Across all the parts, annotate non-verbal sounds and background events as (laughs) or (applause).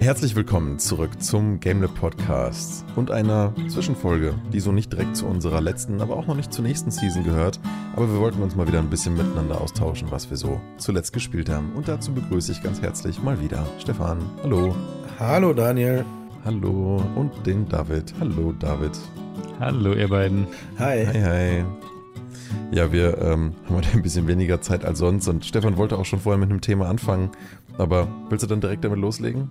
Herzlich willkommen zurück zum GameLab Podcast und einer Zwischenfolge, die so nicht direkt zu unserer letzten, aber auch noch nicht zur nächsten Season gehört. Aber wir wollten uns mal wieder ein bisschen miteinander austauschen, was wir so zuletzt gespielt haben. Und dazu begrüße ich ganz herzlich mal wieder Stefan. Hallo. Hallo Daniel. Hallo. Und den David. Hallo David. Hallo ihr beiden. Hi. Hi, hi. Ja, wir ähm, haben heute ein bisschen weniger Zeit als sonst und Stefan wollte auch schon vorher mit einem Thema anfangen. Aber willst du dann direkt damit loslegen?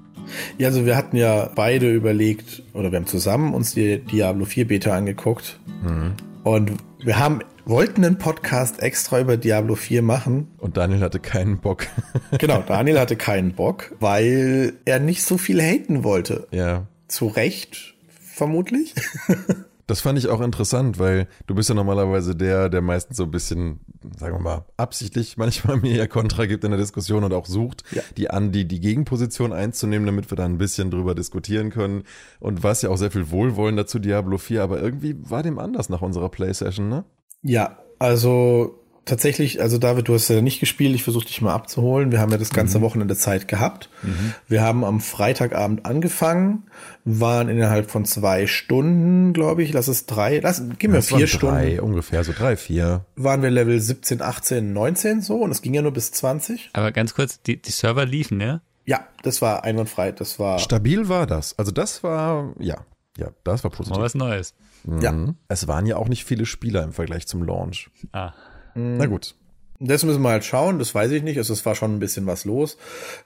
Ja, also wir hatten ja beide überlegt, oder wir haben zusammen uns die Diablo 4 Beta angeguckt. Mhm. Und wir haben, wollten einen Podcast extra über Diablo 4 machen. Und Daniel hatte keinen Bock. (laughs) genau, Daniel hatte keinen Bock, weil er nicht so viel haten wollte. Ja. Zu Recht, vermutlich. (laughs) Das fand ich auch interessant, weil du bist ja normalerweise der, der meistens so ein bisschen, sagen wir mal, absichtlich manchmal (laughs) mir ja Kontra gibt in der Diskussion und auch sucht, ja. die an die, die Gegenposition einzunehmen, damit wir da ein bisschen drüber diskutieren können. Und was ja auch sehr viel Wohlwollen dazu Diablo 4, aber irgendwie war dem anders nach unserer Playsession, ne? Ja, also tatsächlich, also David, du hast ja nicht gespielt, ich versuche dich mal abzuholen. Wir haben ja das ganze mhm. Wochenende Zeit gehabt. Mhm. Wir haben am Freitagabend angefangen, waren innerhalb von zwei Stunden, glaube ich, lass es drei, lass, gib mir vier Stunden. Drei, ungefähr, so drei, vier. Waren wir Level 17, 18, 19 so und es ging ja nur bis 20. Aber ganz kurz, die, die Server liefen, ne? Ja, das war einwandfrei, das war. Stabil war das. Also das war, ja, ja, das war positiv. Mal was Neues. Mhm. Ja. Es waren ja auch nicht viele Spieler im Vergleich zum Launch. Ah. Na gut. Das müssen wir halt schauen, das weiß ich nicht. Also es war schon ein bisschen was los.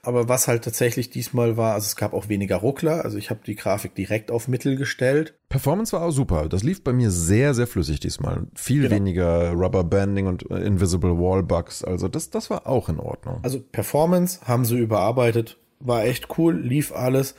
Aber was halt tatsächlich diesmal war, also es gab auch weniger Ruckler. Also ich habe die Grafik direkt auf Mittel gestellt. Performance war auch super. Das lief bei mir sehr, sehr flüssig diesmal. Viel genau. weniger Rubber Banding und Invisible Wall Bugs. Also das, das war auch in Ordnung. Also Performance haben sie überarbeitet war echt cool, lief alles.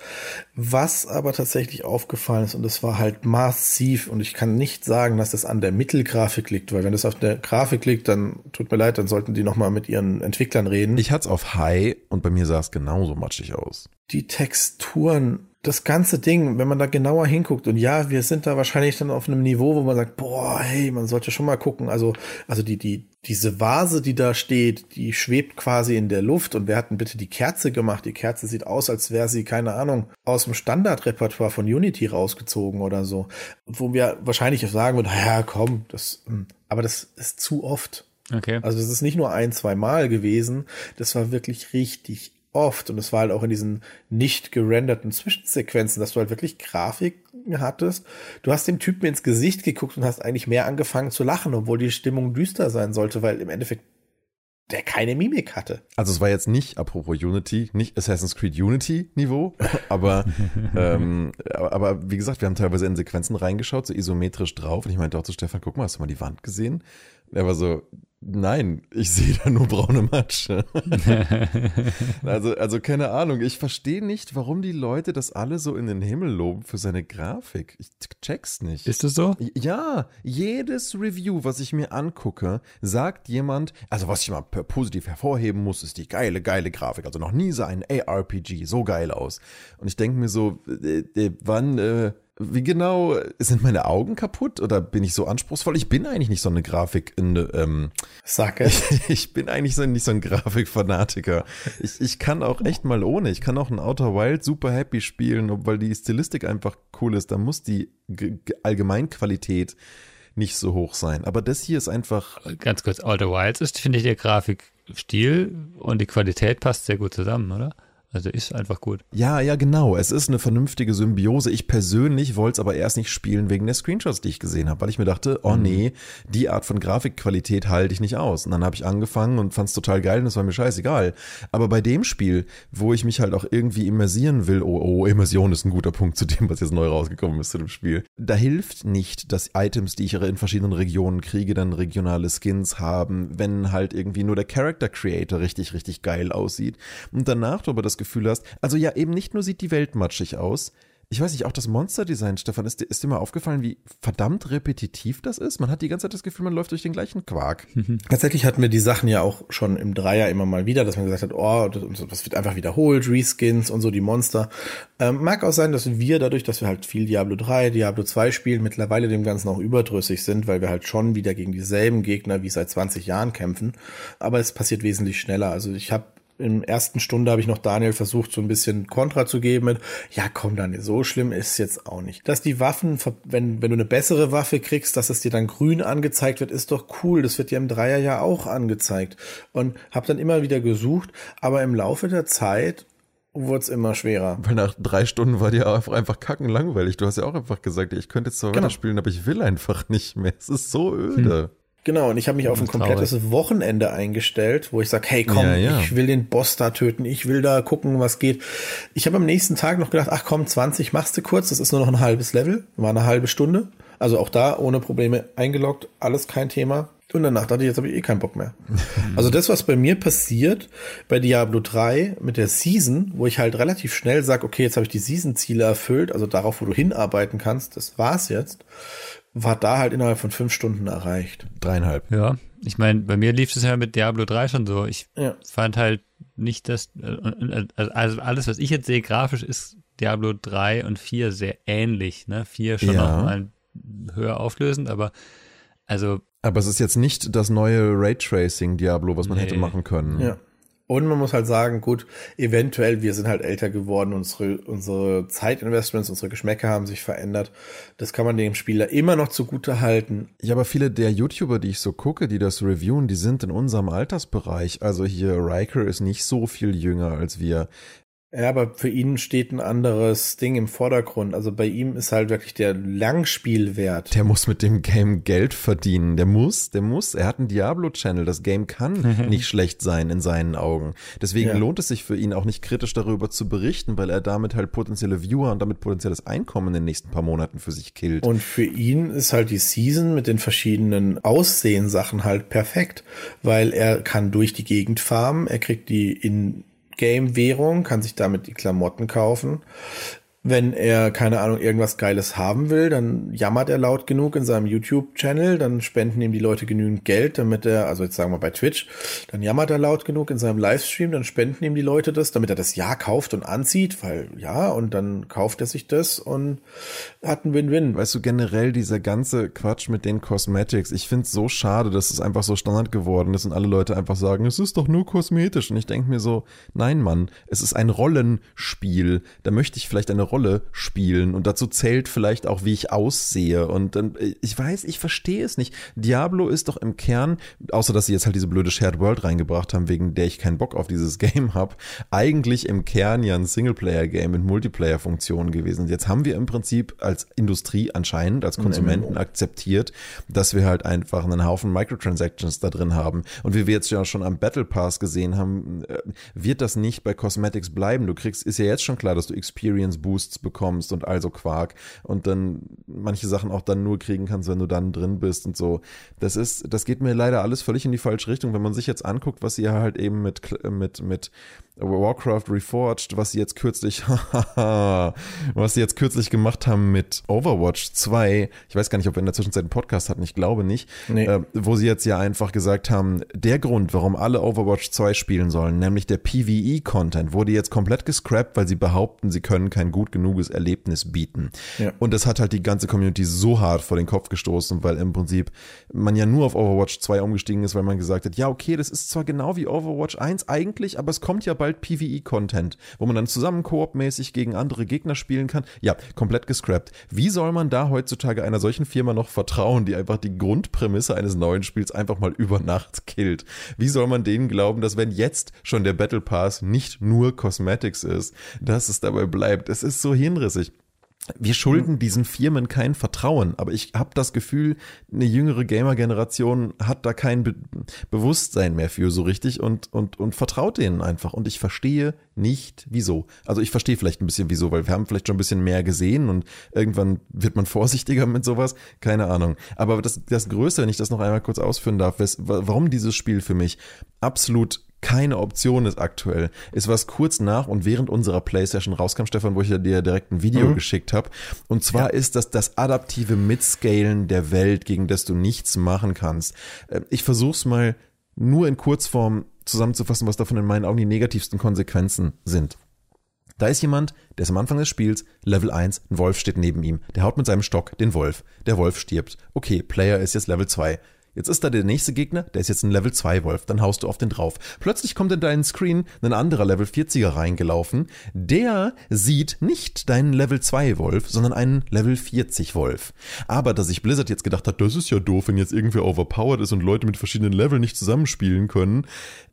Was aber tatsächlich aufgefallen ist, und das war halt massiv, und ich kann nicht sagen, dass das an der Mittelgrafik liegt, weil wenn das auf der Grafik liegt, dann tut mir leid, dann sollten die nochmal mit ihren Entwicklern reden. Ich hatte es auf High und bei mir sah es genauso matschig aus. Die Texturen das ganze Ding, wenn man da genauer hinguckt, und ja, wir sind da wahrscheinlich dann auf einem Niveau, wo man sagt, boah, hey, man sollte schon mal gucken. Also, also die, die, diese Vase, die da steht, die schwebt quasi in der Luft. Und wer hat denn bitte die Kerze gemacht? Die Kerze sieht aus, als wäre sie, keine Ahnung, aus dem Standardrepertoire von Unity rausgezogen oder so. Wo wir wahrscheinlich sagen würden, ja, komm, das, hm. aber das ist zu oft. Okay. Also das ist nicht nur ein, zwei Mal gewesen. Das war wirklich richtig oft und es war halt auch in diesen nicht gerenderten Zwischensequenzen, dass du halt wirklich Grafik hattest. Du hast dem Typen ins Gesicht geguckt und hast eigentlich mehr angefangen zu lachen, obwohl die Stimmung düster sein sollte, weil im Endeffekt der keine Mimik hatte. Also es war jetzt nicht, apropos Unity, nicht Assassin's Creed Unity Niveau, (laughs) aber, ähm, aber, wie gesagt, wir haben teilweise in Sequenzen reingeschaut, so isometrisch drauf und ich meinte auch zu Stefan, guck mal, hast du mal die Wand gesehen? Er war so, Nein, ich sehe da nur braune Matsche. (laughs) also, also keine Ahnung. Ich verstehe nicht, warum die Leute das alle so in den Himmel loben für seine Grafik. Ich check's nicht. Ist das so? Ja, jedes Review, was ich mir angucke, sagt jemand, also was ich mal positiv hervorheben muss, ist die geile, geile Grafik. Also noch nie sah ein ARPG so geil aus. Und ich denke mir so, äh, äh, wann, äh, wie genau, sind meine Augen kaputt oder bin ich so anspruchsvoll? Ich bin eigentlich nicht so eine Grafik, ähm, Sag es. Ich, ich bin eigentlich so, nicht so ein Grafikfanatiker. Ich, ich kann auch echt mal ohne. Ich kann auch ein Outer Wild super happy spielen, weil die Stilistik einfach cool ist. Da muss die G Allgemeinqualität nicht so hoch sein. Aber das hier ist einfach. Ganz kurz, Outer Wilds ist, finde ich, der Grafikstil und die Qualität passt sehr gut zusammen, oder? Also ist einfach gut. Ja, ja, genau. Es ist eine vernünftige Symbiose. Ich persönlich wollte es aber erst nicht spielen wegen der Screenshots, die ich gesehen habe, weil ich mir dachte, oh mhm. nee, die Art von Grafikqualität halte ich nicht aus. Und dann habe ich angefangen und fand es total geil und es war mir scheißegal. Aber bei dem Spiel, wo ich mich halt auch irgendwie immersieren will, oh, oh, Immersion ist ein guter Punkt zu dem, was jetzt neu rausgekommen ist zu dem Spiel. Da hilft nicht, dass Items, die ich in verschiedenen Regionen kriege, dann regionale Skins haben, wenn halt irgendwie nur der Character Creator richtig, richtig geil aussieht. Und danach aber das Gefühl hast, also ja, eben nicht nur sieht die Welt matschig aus, ich weiß nicht, auch das Monster-Design, Stefan, ist, ist dir mal aufgefallen, wie verdammt repetitiv das ist? Man hat die ganze Zeit das Gefühl, man läuft durch den gleichen Quark. Tatsächlich hatten wir die Sachen ja auch schon im Dreier immer mal wieder, dass man gesagt hat, oh, das, das wird einfach wiederholt, Reskins und so, die Monster. Ähm, mag auch sein, dass wir dadurch, dass wir halt viel Diablo 3, Diablo 2 spielen, mittlerweile dem Ganzen auch überdrüssig sind, weil wir halt schon wieder gegen dieselben Gegner wie seit 20 Jahren kämpfen. Aber es passiert wesentlich schneller. Also ich habe im ersten Stunde habe ich noch Daniel versucht, so ein bisschen Kontra zu geben mit, ja komm Daniel, so schlimm ist jetzt auch nicht. Dass die Waffen, wenn, wenn du eine bessere Waffe kriegst, dass es dir dann grün angezeigt wird, ist doch cool. Das wird dir im Dreier ja auch angezeigt. Und habe dann immer wieder gesucht, aber im Laufe der Zeit wurde es immer schwerer. Weil nach drei Stunden war dir auch einfach kacken langweilig. Du hast ja auch einfach gesagt, ich könnte jetzt zwar genau. weiterspielen, aber ich will einfach nicht mehr. Es ist so öde. Hm. Genau, und ich habe mich auf ein komplettes traurig. Wochenende eingestellt, wo ich sage, hey komm, ja, ja. ich will den Boss da töten, ich will da gucken, was geht. Ich habe am nächsten Tag noch gedacht, ach komm, 20 machst du kurz, das ist nur noch ein halbes Level, war eine halbe Stunde. Also auch da ohne Probleme eingeloggt, alles kein Thema. Und danach dachte ich, jetzt habe ich eh keinen Bock mehr. (laughs) Also das, was bei mir passiert bei Diablo 3 mit der Season, wo ich halt relativ schnell sage, okay, jetzt habe ich die Season-Ziele erfüllt, also darauf, wo du hinarbeiten kannst, das war's jetzt, war da halt innerhalb von fünf Stunden erreicht. Dreieinhalb. Ja, ich meine, bei mir lief es ja mit Diablo 3 schon so. Ich ja. fand halt nicht, dass, äh, also alles, was ich jetzt sehe, grafisch ist Diablo 3 und 4 sehr ähnlich, ne? 4 schon ja. noch mal höher auflösend, aber also aber es ist jetzt nicht das neue Raytracing Diablo, was man nee. hätte machen können. Ja. Und man muss halt sagen, gut, eventuell, wir sind halt älter geworden, unsere, unsere Zeitinvestments, unsere Geschmäcker haben sich verändert. Das kann man dem Spieler immer noch zugute halten. Ja, aber viele der YouTuber, die ich so gucke, die das reviewen, die sind in unserem Altersbereich. Also hier, Riker ist nicht so viel jünger als wir. Ja, aber für ihn steht ein anderes Ding im Vordergrund. Also bei ihm ist halt wirklich der Langspielwert. Der muss mit dem Game Geld verdienen. Der muss, der muss. Er hat einen Diablo-Channel. Das Game kann (laughs) nicht schlecht sein in seinen Augen. Deswegen ja. lohnt es sich für ihn auch nicht kritisch darüber zu berichten, weil er damit halt potenzielle Viewer und damit potenzielles Einkommen in den nächsten paar Monaten für sich killt. Und für ihn ist halt die Season mit den verschiedenen Aussehenssachen halt perfekt, weil er kann durch die Gegend farmen. Er kriegt die in Game-Währung, kann sich damit die Klamotten kaufen. Wenn er, keine Ahnung, irgendwas Geiles haben will, dann jammert er laut genug in seinem YouTube-Channel, dann spenden ihm die Leute genügend Geld, damit er, also jetzt sagen wir bei Twitch, dann jammert er laut genug in seinem Livestream, dann spenden ihm die Leute das, damit er das Ja kauft und anzieht, weil ja, und dann kauft er sich das und hat einen Win-Win. Weißt du, generell dieser ganze Quatsch mit den Cosmetics, ich find's so schade, dass es einfach so Standard geworden ist und alle Leute einfach sagen, es ist doch nur kosmetisch. Und ich denke mir so, nein, Mann, es ist ein Rollenspiel. Da möchte ich vielleicht eine Rolle spielen und dazu zählt vielleicht auch, wie ich aussehe und dann, äh, ich weiß, ich verstehe es nicht. Diablo ist doch im Kern, außer dass sie jetzt halt diese blöde Shared World reingebracht haben, wegen der ich keinen Bock auf dieses (laughs) Game habe, eigentlich im Kern ja ein Singleplayer-Game mit Multiplayer-Funktionen gewesen. Jetzt haben wir im Prinzip als Industrie anscheinend, als Konsumenten akzeptiert, dass wir halt einfach einen Haufen Microtransactions da drin haben. Und wie wir jetzt ja schon am Battle Pass gesehen haben, äh, wird das nicht bei Cosmetics bleiben. Du kriegst, ist ja jetzt schon klar, dass du Experience Boost Boosts bekommst und also Quark und dann manche Sachen auch dann nur kriegen kannst, wenn du dann drin bist und so. Das ist, das geht mir leider alles völlig in die falsche Richtung, wenn man sich jetzt anguckt, was ihr halt eben mit, mit, mit Warcraft Reforged, was sie jetzt kürzlich, (laughs) was sie jetzt kürzlich gemacht haben mit Overwatch 2. Ich weiß gar nicht, ob wir in der Zwischenzeit einen Podcast hatten, ich glaube nicht. Nee. Äh, wo sie jetzt ja einfach gesagt haben, der Grund, warum alle Overwatch 2 spielen sollen, nämlich der PvE-Content, wurde jetzt komplett gescrapped, weil sie behaupten, sie können kein gut genuges Erlebnis bieten. Ja. Und das hat halt die ganze Community so hart vor den Kopf gestoßen, weil im Prinzip man ja nur auf Overwatch 2 umgestiegen ist, weil man gesagt hat, ja, okay, das ist zwar genau wie Overwatch 1 eigentlich, aber es kommt ja bald PvE-Content, wo man dann zusammen koopmäßig gegen andere Gegner spielen kann. Ja, komplett gescrapped. Wie soll man da heutzutage einer solchen Firma noch vertrauen, die einfach die Grundprämisse eines neuen Spiels einfach mal über Nacht killt? Wie soll man denen glauben, dass wenn jetzt schon der Battle Pass nicht nur Cosmetics ist, dass es dabei bleibt? Es ist so hinrissig wir schulden diesen Firmen kein Vertrauen, aber ich habe das Gefühl, eine jüngere Gamer-Generation hat da kein Be Bewusstsein mehr für so richtig und, und, und vertraut denen einfach. Und ich verstehe nicht, wieso. Also ich verstehe vielleicht ein bisschen wieso, weil wir haben vielleicht schon ein bisschen mehr gesehen und irgendwann wird man (laughs) vorsichtiger mit sowas. Keine Ahnung. Aber das, das Größte, wenn ich das noch einmal kurz ausführen darf, warum dieses Spiel für mich absolut keine Option ist aktuell, ist was kurz nach und während unserer Playsession rauskam, Stefan, wo ich dir direkt ein Video mhm. geschickt habe. Und zwar ja. ist das das adaptive Mitscalen der Welt, gegen das du nichts machen kannst. Äh, ich versuch's mal nur in Kurzform zusammenzufassen, was davon in meinen Augen die negativsten Konsequenzen sind. Da ist jemand, der ist am Anfang des Spiels, Level 1, ein Wolf steht neben ihm. Der haut mit seinem Stock den Wolf. Der Wolf stirbt. Okay, Player ist jetzt Level 2. Jetzt ist da der nächste Gegner, der ist jetzt ein Level 2 Wolf, dann haust du auf den drauf. Plötzlich kommt in deinen Screen ein anderer Level 40er reingelaufen, der sieht nicht deinen Level 2 Wolf, sondern einen Level 40 Wolf. Aber dass sich Blizzard jetzt gedacht hat, das ist ja doof, wenn jetzt irgendwer overpowered ist und Leute mit verschiedenen Leveln nicht zusammenspielen können,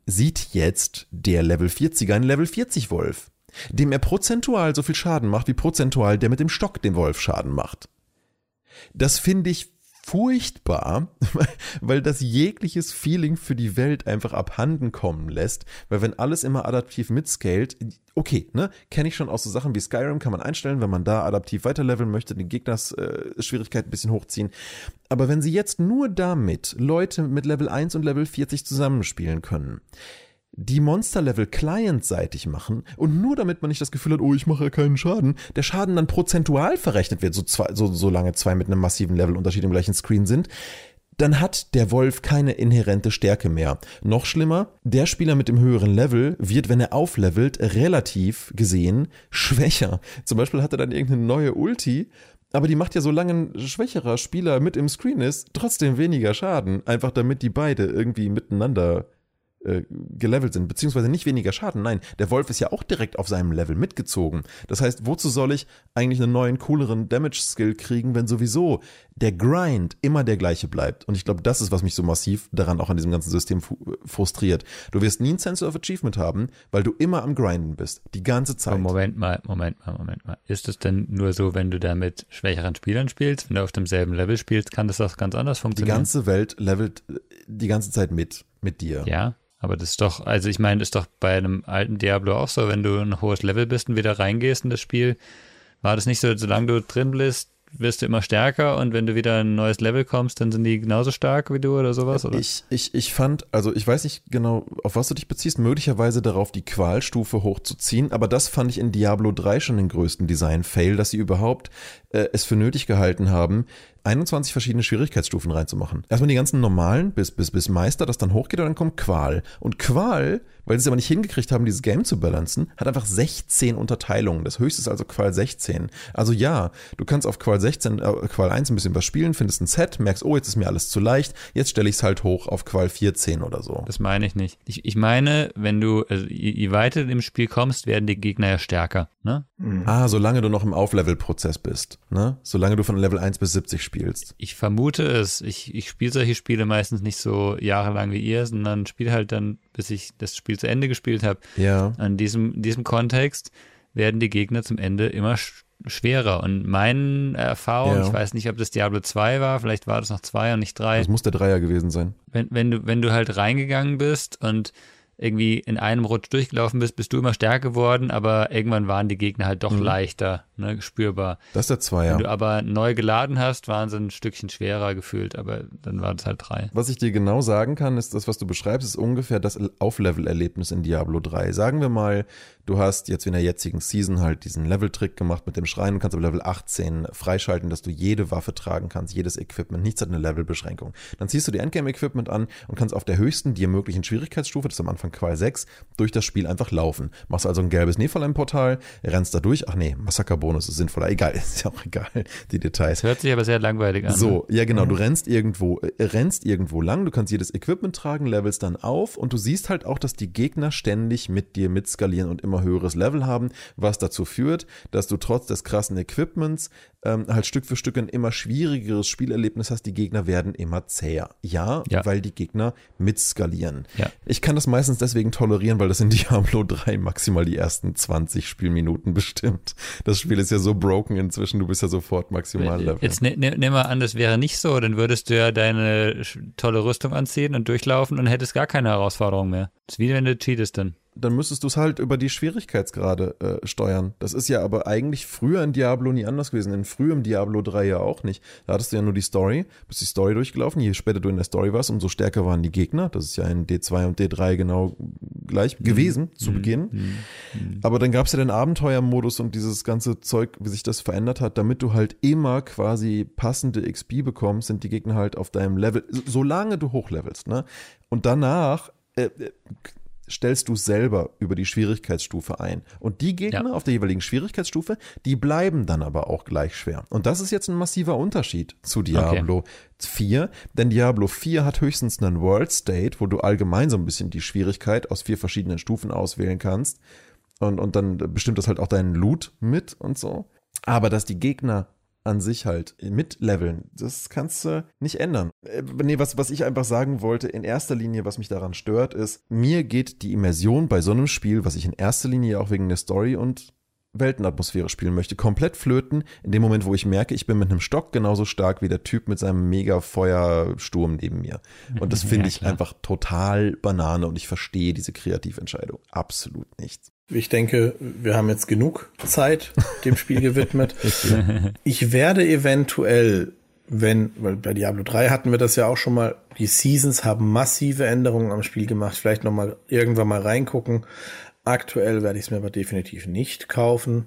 sieht jetzt der Level 40er einen Level 40 Wolf, dem er prozentual so viel Schaden macht, wie prozentual der mit dem Stock dem Wolf Schaden macht. Das finde ich furchtbar, (laughs) weil das jegliches Feeling für die Welt einfach abhanden kommen lässt, weil wenn alles immer adaptiv mitscaled, okay, ne, kenne ich schon aus so Sachen wie Skyrim, kann man einstellen, wenn man da adaptiv weiterleveln möchte, den Gegners äh, Schwierigkeit ein bisschen hochziehen. Aber wenn sie jetzt nur damit Leute mit Level 1 und Level 40 zusammenspielen können, die Monster-Level clientseitig machen und nur damit man nicht das Gefühl hat, oh, ich mache ja keinen Schaden, der Schaden dann prozentual verrechnet wird, so, zwei, so, so zwei mit einem massiven Levelunterschied im gleichen Screen sind, dann hat der Wolf keine inhärente Stärke mehr. Noch schlimmer, der Spieler mit dem höheren Level wird, wenn er auflevelt, relativ gesehen schwächer. Zum Beispiel hat er dann irgendeine neue Ulti, aber die macht ja, solange ein schwächerer Spieler mit im Screen ist, trotzdem weniger Schaden. Einfach damit die beide irgendwie miteinander äh, gelevelt sind, beziehungsweise nicht weniger Schaden. Nein, der Wolf ist ja auch direkt auf seinem Level mitgezogen. Das heißt, wozu soll ich eigentlich einen neuen, cooleren Damage-Skill kriegen, wenn sowieso der Grind immer der gleiche bleibt? Und ich glaube, das ist, was mich so massiv daran auch an diesem ganzen System frustriert. Du wirst nie ein Sense of Achievement haben, weil du immer am Grinden bist. Die ganze Zeit. Aber Moment mal, Moment mal, Moment mal. Ist es denn nur so, wenn du da mit schwächeren Spielern spielst? Wenn du auf demselben Level spielst, kann das doch ganz anders funktionieren? Die ganze Welt levelt äh, die ganze Zeit mit, mit dir. Ja. Aber das ist doch, also ich meine, das ist doch bei einem alten Diablo auch so, wenn du ein hohes Level bist und wieder reingehst in das Spiel, war das nicht so, solange du drin bist, wirst du immer stärker und wenn du wieder ein neues Level kommst, dann sind die genauso stark wie du oder sowas, oder? Ich, ich, ich fand, also ich weiß nicht genau, auf was du dich beziehst, möglicherweise darauf, die Qualstufe hochzuziehen, aber das fand ich in Diablo 3 schon den größten Design-Fail, dass sie überhaupt äh, es für nötig gehalten haben, 21 verschiedene Schwierigkeitsstufen reinzumachen. Erstmal die ganzen normalen bis, bis, bis Meister, das dann hochgeht und dann kommt Qual. Und Qual, weil sie es aber nicht hingekriegt haben, dieses Game zu balancen, hat einfach 16 Unterteilungen. Das höchste ist also Qual 16. Also ja, du kannst auf Qual 16, äh, Qual 1 ein bisschen was spielen, findest ein Set, merkst, oh, jetzt ist mir alles zu leicht, jetzt stelle ich es halt hoch auf Qual 14 oder so. Das meine ich nicht. Ich, ich meine, wenn du, also je, je weiter du im Spiel kommst, werden die Gegner ja stärker. Ne? Mhm. Ah, solange du noch im Auflevel-Prozess bist. Ne? Solange du von Level 1 bis 70 spielst. Ich vermute es. Ich, ich spiele solche Spiele meistens nicht so jahrelang wie ihr, sondern spiele halt dann, bis ich das Spiel zu Ende gespielt habe. Ja. An diesem, in diesem Kontext werden die Gegner zum Ende immer schwerer. Und meine Erfahrung, ja. ich weiß nicht, ob das Diablo 2 war, vielleicht war das noch 2 und nicht 3. Das muss der Dreier gewesen sein. Wenn, wenn, du, wenn du halt reingegangen bist und irgendwie in einem Rutsch durchgelaufen bist, bist du immer stärker geworden, aber irgendwann waren die Gegner halt doch mhm. leichter, ne, spürbar. Das ist der Zweier. Wenn du aber neu geladen hast, waren sie ein Stückchen schwerer gefühlt, aber dann war das halt drei. Was ich dir genau sagen kann, ist das, was du beschreibst, ist ungefähr das Auflevel-Erlebnis in Diablo 3. Sagen wir mal, du hast jetzt wie in der jetzigen Season halt diesen Level-Trick gemacht mit dem Schrein und kannst aber Level 18 freischalten, dass du jede Waffe tragen kannst, jedes Equipment. Nichts hat eine Levelbeschränkung. Dann ziehst du die Endgame-Equipment an und kannst auf der höchsten dir möglichen Schwierigkeitsstufe, das ist am Anfang Qual 6 durch das Spiel einfach laufen. Machst also ein gelbes Nephalem-Portal, rennst da durch. Ach nee, Massakerbonus ist sinnvoller. Egal, (laughs) ist ja auch egal, die Details. Hört sich aber sehr langweilig an. So, ne? ja genau, du rennst irgendwo, äh, rennst irgendwo lang, du kannst jedes Equipment tragen, levelst dann auf und du siehst halt auch, dass die Gegner ständig mit dir mitskalieren und immer höheres Level haben, was dazu führt, dass du trotz des krassen Equipments ähm, halt Stück für Stück ein immer schwierigeres Spielerlebnis hast. Die Gegner werden immer zäher. Ja, ja. weil die Gegner mitskalieren. Ja. Ich kann das meistens deswegen tolerieren, weil das in Diablo 3 maximal die ersten 20 Spielminuten bestimmt. Das Spiel ist ja so broken inzwischen, du bist ja sofort maximal level. Jetzt ne, ne, nimm mal an, das wäre nicht so, dann würdest du ja deine tolle Rüstung anziehen und durchlaufen und hättest gar keine Herausforderung mehr. Das ist wie wenn du cheatest dann dann müsstest du es halt über die Schwierigkeitsgrade äh, steuern. Das ist ja aber eigentlich früher in Diablo nie anders gewesen. In frühem Diablo 3 ja auch nicht. Da hattest du ja nur die Story, bist die Story durchgelaufen. Je später du in der Story warst, umso stärker waren die Gegner. Das ist ja in D2 und D3 genau gleich mhm. gewesen mhm. zu Beginn. Mhm. mhm. Aber dann gab es ja den Abenteuermodus und dieses ganze Zeug, wie sich das verändert hat, damit du halt immer quasi passende XP bekommst, sind die Gegner halt auf deinem Level, solange du hochlevelst, ne? Und danach äh, stellst du selber über die Schwierigkeitsstufe ein. Und die Gegner ja. auf der jeweiligen Schwierigkeitsstufe, die bleiben dann aber auch gleich schwer. Und das ist jetzt ein massiver Unterschied zu Diablo okay. 4, denn Diablo 4 hat höchstens einen World State, wo du allgemein so ein bisschen die Schwierigkeit aus vier verschiedenen Stufen auswählen kannst. Und, und dann bestimmt das halt auch deinen Loot mit und so. Aber dass die Gegner an sich halt mitleveln. Das kannst du nicht ändern. Äh, nee, was, was ich einfach sagen wollte, in erster Linie, was mich daran stört, ist, mir geht die Immersion bei so einem Spiel, was ich in erster Linie auch wegen der Story und Weltenatmosphäre spielen möchte, komplett flöten, in dem Moment, wo ich merke, ich bin mit einem Stock genauso stark wie der Typ mit seinem mega Feuersturm neben mir. Und das (laughs) finde ja, ich einfach total Banane und ich verstehe diese Kreativentscheidung absolut nicht. Ich denke, wir haben jetzt genug Zeit dem Spiel (laughs) gewidmet. ich werde eventuell, wenn, weil bei Diablo 3 hatten wir das ja auch schon mal, die Seasons haben massive Änderungen am Spiel gemacht, vielleicht noch mal irgendwann mal reingucken. Aktuell werde ich es mir aber definitiv nicht kaufen.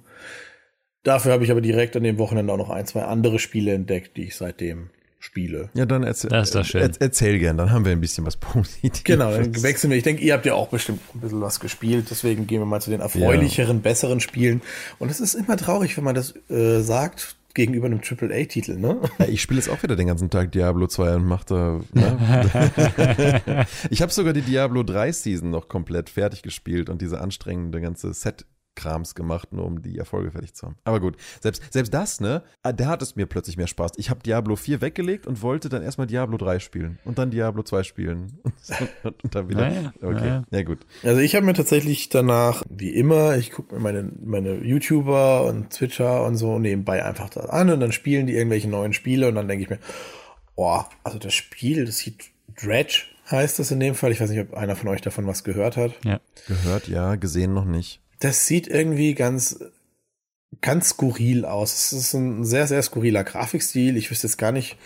Dafür habe ich aber direkt an dem Wochenende auch noch ein, zwei andere Spiele entdeckt, die ich seitdem spiele. Ja, dann erzähl, das ist schön. Er, erzähl gern, dann haben wir ein bisschen was (laughs) Positives. Genau, dann wechseln wir. Ich denke, ihr habt ja auch bestimmt ein bisschen was gespielt, deswegen gehen wir mal zu den erfreulicheren, ja. besseren Spielen. Und es ist immer traurig, wenn man das äh, sagt, gegenüber einem AAA-Titel, ne? (laughs) Ja, ich spiele jetzt auch wieder den ganzen Tag Diablo 2 und mache da. Ne? (laughs) ich habe sogar die Diablo 3 Season noch komplett fertig gespielt und diese anstrengende ganze Set Krams gemacht, nur um die Erfolge fertig zu haben. Aber gut, selbst, selbst das, ne, ah, da hat es mir plötzlich mehr Spaß. Ich habe Diablo 4 weggelegt und wollte dann erstmal Diablo 3 spielen und dann Diablo 2 spielen (laughs) und dann wieder. Naja, okay, naja. ja gut. Also ich habe mir tatsächlich danach, wie immer, ich gucke mir meine, meine YouTuber und Twitcher und so nebenbei einfach da an und dann spielen die irgendwelche neuen Spiele und dann denke ich mir, boah, also das Spiel, das sieht Dredge heißt das in dem Fall. Ich weiß nicht, ob einer von euch davon was gehört hat. Ja. Gehört, ja, gesehen noch nicht das sieht irgendwie ganz, ganz skurril aus. Es ist ein sehr, sehr skurriler Grafikstil. Ich wüsste jetzt gar nicht,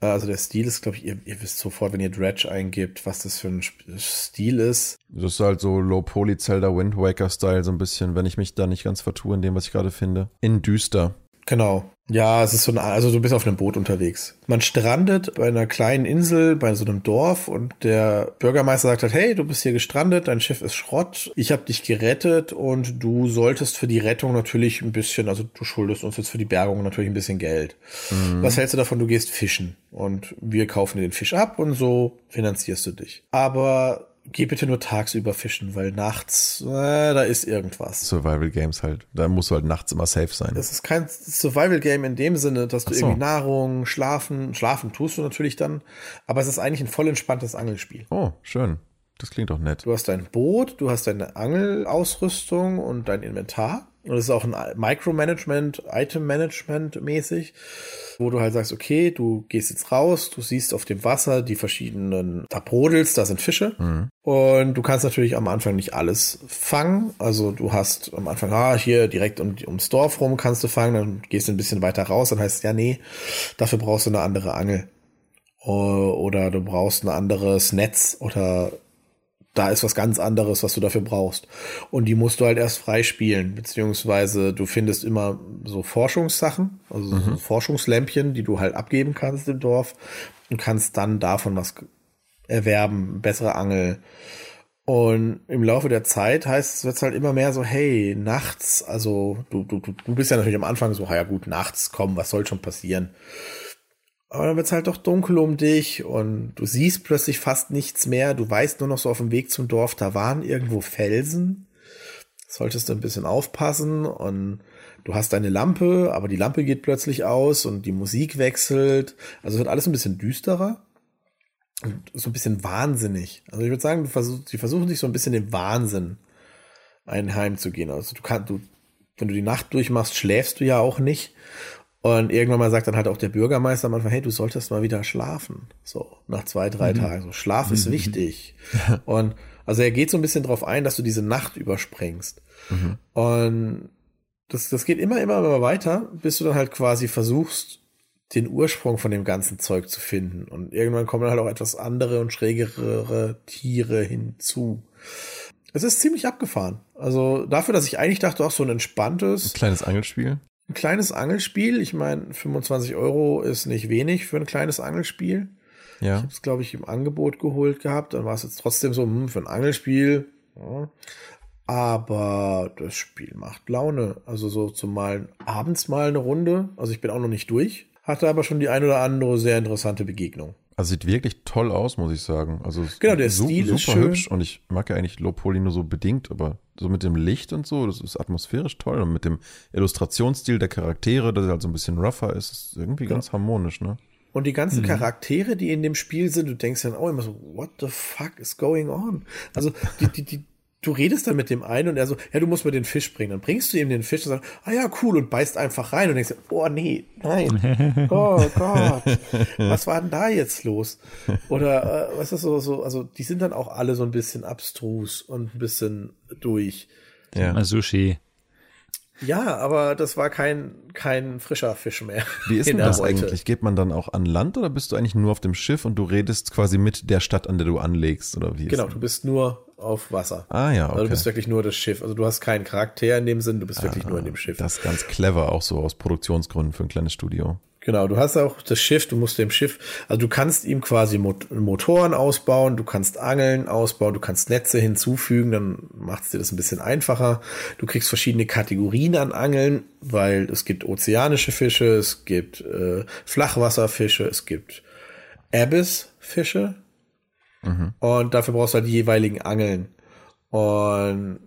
äh, also der Stil ist, glaube ich, ihr, ihr, wisst sofort, wenn ihr Dredge eingibt, was das für ein Stil ist. Das ist halt so Low Poly Zelda Wind Waker Style so ein bisschen, wenn ich mich da nicht ganz vertue in dem, was ich gerade finde. In düster. Genau. Ja, es ist so ein, also du bist auf einem Boot unterwegs. Man strandet bei einer kleinen Insel, bei so einem Dorf und der Bürgermeister sagt halt, hey, du bist hier gestrandet, dein Schiff ist Schrott, ich habe dich gerettet und du solltest für die Rettung natürlich ein bisschen, also du schuldest uns jetzt für die Bergung natürlich ein bisschen Geld. Mhm. Was hältst du davon, du gehst fischen und wir kaufen dir den Fisch ab und so finanzierst du dich. Aber geh bitte nur tagsüber fischen, weil nachts, äh, da ist irgendwas. Survival Games halt. Da musst du halt nachts immer safe sein. Das ist kein Survival Game in dem Sinne, dass du so. irgendwie Nahrung, schlafen, schlafen tust du natürlich dann, aber es ist eigentlich ein voll entspanntes Angelspiel. Oh, schön. Das klingt doch nett. Du hast dein Boot, du hast deine Angelausrüstung und dein Inventar. Und es ist auch ein Micromanagement, Item-Management mäßig, wo du halt sagst, okay, du gehst jetzt raus, du siehst auf dem Wasser die verschiedenen, da brodelst, da sind Fische. Mhm. Und du kannst natürlich am Anfang nicht alles fangen. Also du hast am Anfang, ah, hier direkt um, ums Dorf rum kannst du fangen, dann gehst du ein bisschen weiter raus, dann heißt es, ja, nee, dafür brauchst du eine andere Angel. Oder du brauchst ein anderes Netz oder da ist was ganz anderes, was du dafür brauchst. Und die musst du halt erst freispielen, beziehungsweise du findest immer so Forschungssachen, also mhm. so Forschungslämpchen, die du halt abgeben kannst im Dorf und kannst dann davon was erwerben, bessere Angel. Und im Laufe der Zeit heißt es wird's halt immer mehr so, hey, nachts, also du, du, du bist ja natürlich am Anfang so, ja gut, nachts, komm, was soll schon passieren? Aber dann wird es halt doch dunkel um dich und du siehst plötzlich fast nichts mehr. Du weißt nur noch so auf dem Weg zum Dorf, da waren irgendwo Felsen. Solltest du ein bisschen aufpassen und du hast deine Lampe, aber die Lampe geht plötzlich aus und die Musik wechselt. Also wird alles ein bisschen düsterer und so ein bisschen wahnsinnig. Also ich würde sagen, du versuch, die versuchen sich so ein bisschen dem Wahnsinn einheimzugehen. Also du kannst, du, wenn du die Nacht durchmachst, schläfst du ja auch nicht. Und irgendwann mal sagt dann halt auch der Bürgermeister am Anfang, hey, du solltest mal wieder schlafen. So, nach zwei, drei mhm. Tagen. So, Schlaf ist mhm. wichtig. (laughs) Und also er geht so ein bisschen drauf ein, dass du diese Nacht überspringst. Mhm. Und das, das geht immer, immer, immer weiter, bis du dann halt quasi versuchst, den Ursprung von dem ganzen Zeug zu finden. Und irgendwann kommen halt auch etwas andere und schrägere Tiere hinzu. Es ist ziemlich abgefahren. Also dafür, dass ich eigentlich dachte, auch so ein entspanntes. Ein kleines Angelspiel ein kleines Angelspiel. Ich meine, 25 Euro ist nicht wenig für ein kleines Angelspiel. Ja. Ich habe es, glaube ich, im Angebot geholt gehabt. Dann war es jetzt trotzdem so, hm, für ein Angelspiel, Ja. Aber das Spiel macht Laune. Also so zum Malen abends mal eine Runde. Also ich bin auch noch nicht durch. Hatte aber schon die ein oder andere sehr interessante Begegnung. Also sieht wirklich toll aus, muss ich sagen. Also genau, der Stil super ist schön. hübsch und ich mag ja eigentlich Low Poly nur so bedingt, aber so mit dem Licht und so, das ist atmosphärisch toll und mit dem Illustrationsstil der Charaktere, dass er halt so ein bisschen rougher ist, ist irgendwie genau. ganz harmonisch, ne? Und die ganzen mhm. Charaktere, die in dem Spiel sind, du denkst dann auch immer so, what the fuck is going on? Also die, die, die, du redest dann mit dem einen und er so, ja, du musst mir den Fisch bringen. Dann bringst du ihm den Fisch und sagst, ah ja, cool, und beißt einfach rein und denkst, oh nee, nein, (laughs) oh Gott, was war denn da jetzt los? Oder, äh, was ist so, so, also die sind dann auch alle so ein bisschen abstrus und ein bisschen durch. Ja. Sushi. Ja, aber das war kein, kein frischer Fisch mehr. Wie ist (laughs) denn das eigentlich? Geht man dann auch an Land oder bist du eigentlich nur auf dem Schiff und du redest quasi mit der Stadt, an der du anlegst? Oder wie genau, du bist nur auf Wasser. Ah ja, okay. Also du bist wirklich nur das Schiff. Also du hast keinen Charakter in dem Sinn, du bist ah, wirklich nur in dem Schiff. Das ist ganz clever, auch so aus Produktionsgründen für ein kleines Studio. Genau, du hast auch das Schiff, du musst dem Schiff, also du kannst ihm quasi Motoren ausbauen, du kannst Angeln ausbauen, du kannst Netze hinzufügen, dann macht es dir das ein bisschen einfacher. Du kriegst verschiedene Kategorien an Angeln, weil es gibt ozeanische Fische, es gibt äh, Flachwasserfische, es gibt Abyssfische mhm. und dafür brauchst du halt die jeweiligen Angeln. Und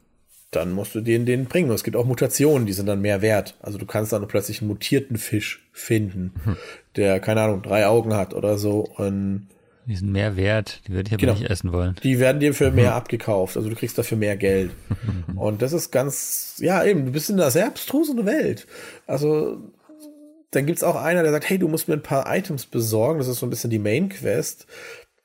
dann musst du den, den bringen. Und es gibt auch Mutationen, die sind dann mehr wert. Also du kannst dann plötzlich einen mutierten Fisch finden, hm. der, keine Ahnung, drei Augen hat oder so. Und die sind mehr wert, die würde ich aber genau. nicht essen wollen. Die werden dir für mehr (laughs) abgekauft, also du kriegst dafür mehr Geld. (laughs) und das ist ganz, ja eben, du bist in einer sehr abstruse Welt. Also dann gibt's auch einer, der sagt, hey, du musst mir ein paar Items besorgen, das ist so ein bisschen die Main Quest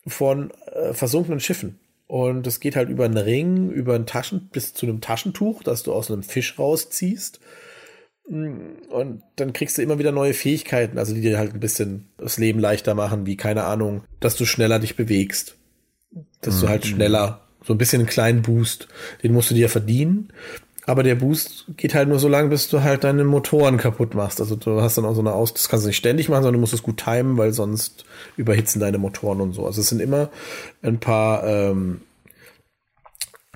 von äh, versunkenen Schiffen. Und es geht halt über einen Ring, über ein Taschen, bis zu einem Taschentuch, das du aus einem Fisch rausziehst. Und dann kriegst du immer wieder neue Fähigkeiten, also die dir halt ein bisschen das Leben leichter machen, wie keine Ahnung, dass du schneller dich bewegst. Dass mhm. du halt schneller, so ein bisschen einen kleinen Boost, den musst du dir verdienen. Aber der Boost geht halt nur so lange, bis du halt deine Motoren kaputt machst. Also du hast dann auch so eine Aus, das kannst du nicht ständig machen, sondern du musst es gut timen, weil sonst überhitzen deine Motoren und so. Also es sind immer ein paar ähm,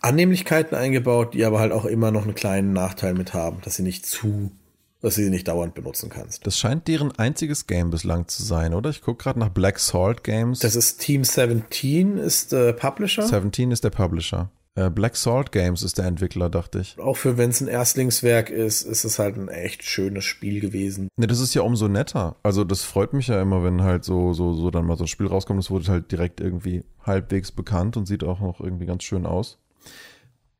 Annehmlichkeiten eingebaut, die aber halt auch immer noch einen kleinen Nachteil mit haben, dass sie nicht zu, dass sie sie nicht dauernd benutzen kannst. Das scheint deren einziges Game bislang zu sein, oder? Ich gucke gerade nach Black Salt Games. Das ist Team 17 ist der Publisher. 17 ist der Publisher. Äh, Black Salt Games ist der Entwickler, dachte ich. Auch für wenn es ein Erstlingswerk ist, ist es halt ein echt schönes Spiel gewesen. Ne, das ist ja umso netter. Also das freut mich ja immer, wenn halt so, so, so dann mal so ein Spiel rauskommt, das wurde halt direkt irgendwie halbwegs bekannt und sieht auch noch irgendwie ganz schön aus.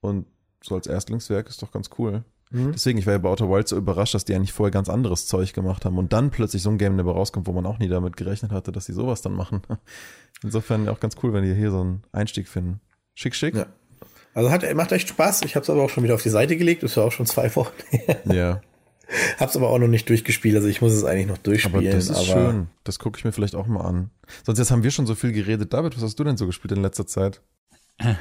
Und so als Erstlingswerk ist doch ganz cool. Mhm. Deswegen, ich war ja bei Outer Wild so überrascht, dass die eigentlich vorher ganz anderes Zeug gemacht haben und dann plötzlich so ein Game dabei rauskommt, wo man auch nie damit gerechnet hatte, dass sie sowas dann machen. (laughs) Insofern auch ganz cool, wenn die hier so einen Einstieg finden. Schick, schick. Ja. Also hat, macht echt Spaß. Ich habe es aber auch schon wieder auf die Seite gelegt. Das war auch schon zwei Wochen (laughs) her. Ja. Hab's aber auch noch nicht durchgespielt, also ich muss es eigentlich noch durchspielen. Aber das ist aber schön. Das gucke ich mir vielleicht auch mal an. Sonst jetzt haben wir schon so viel geredet. David, was hast du denn so gespielt in letzter Zeit? (laughs)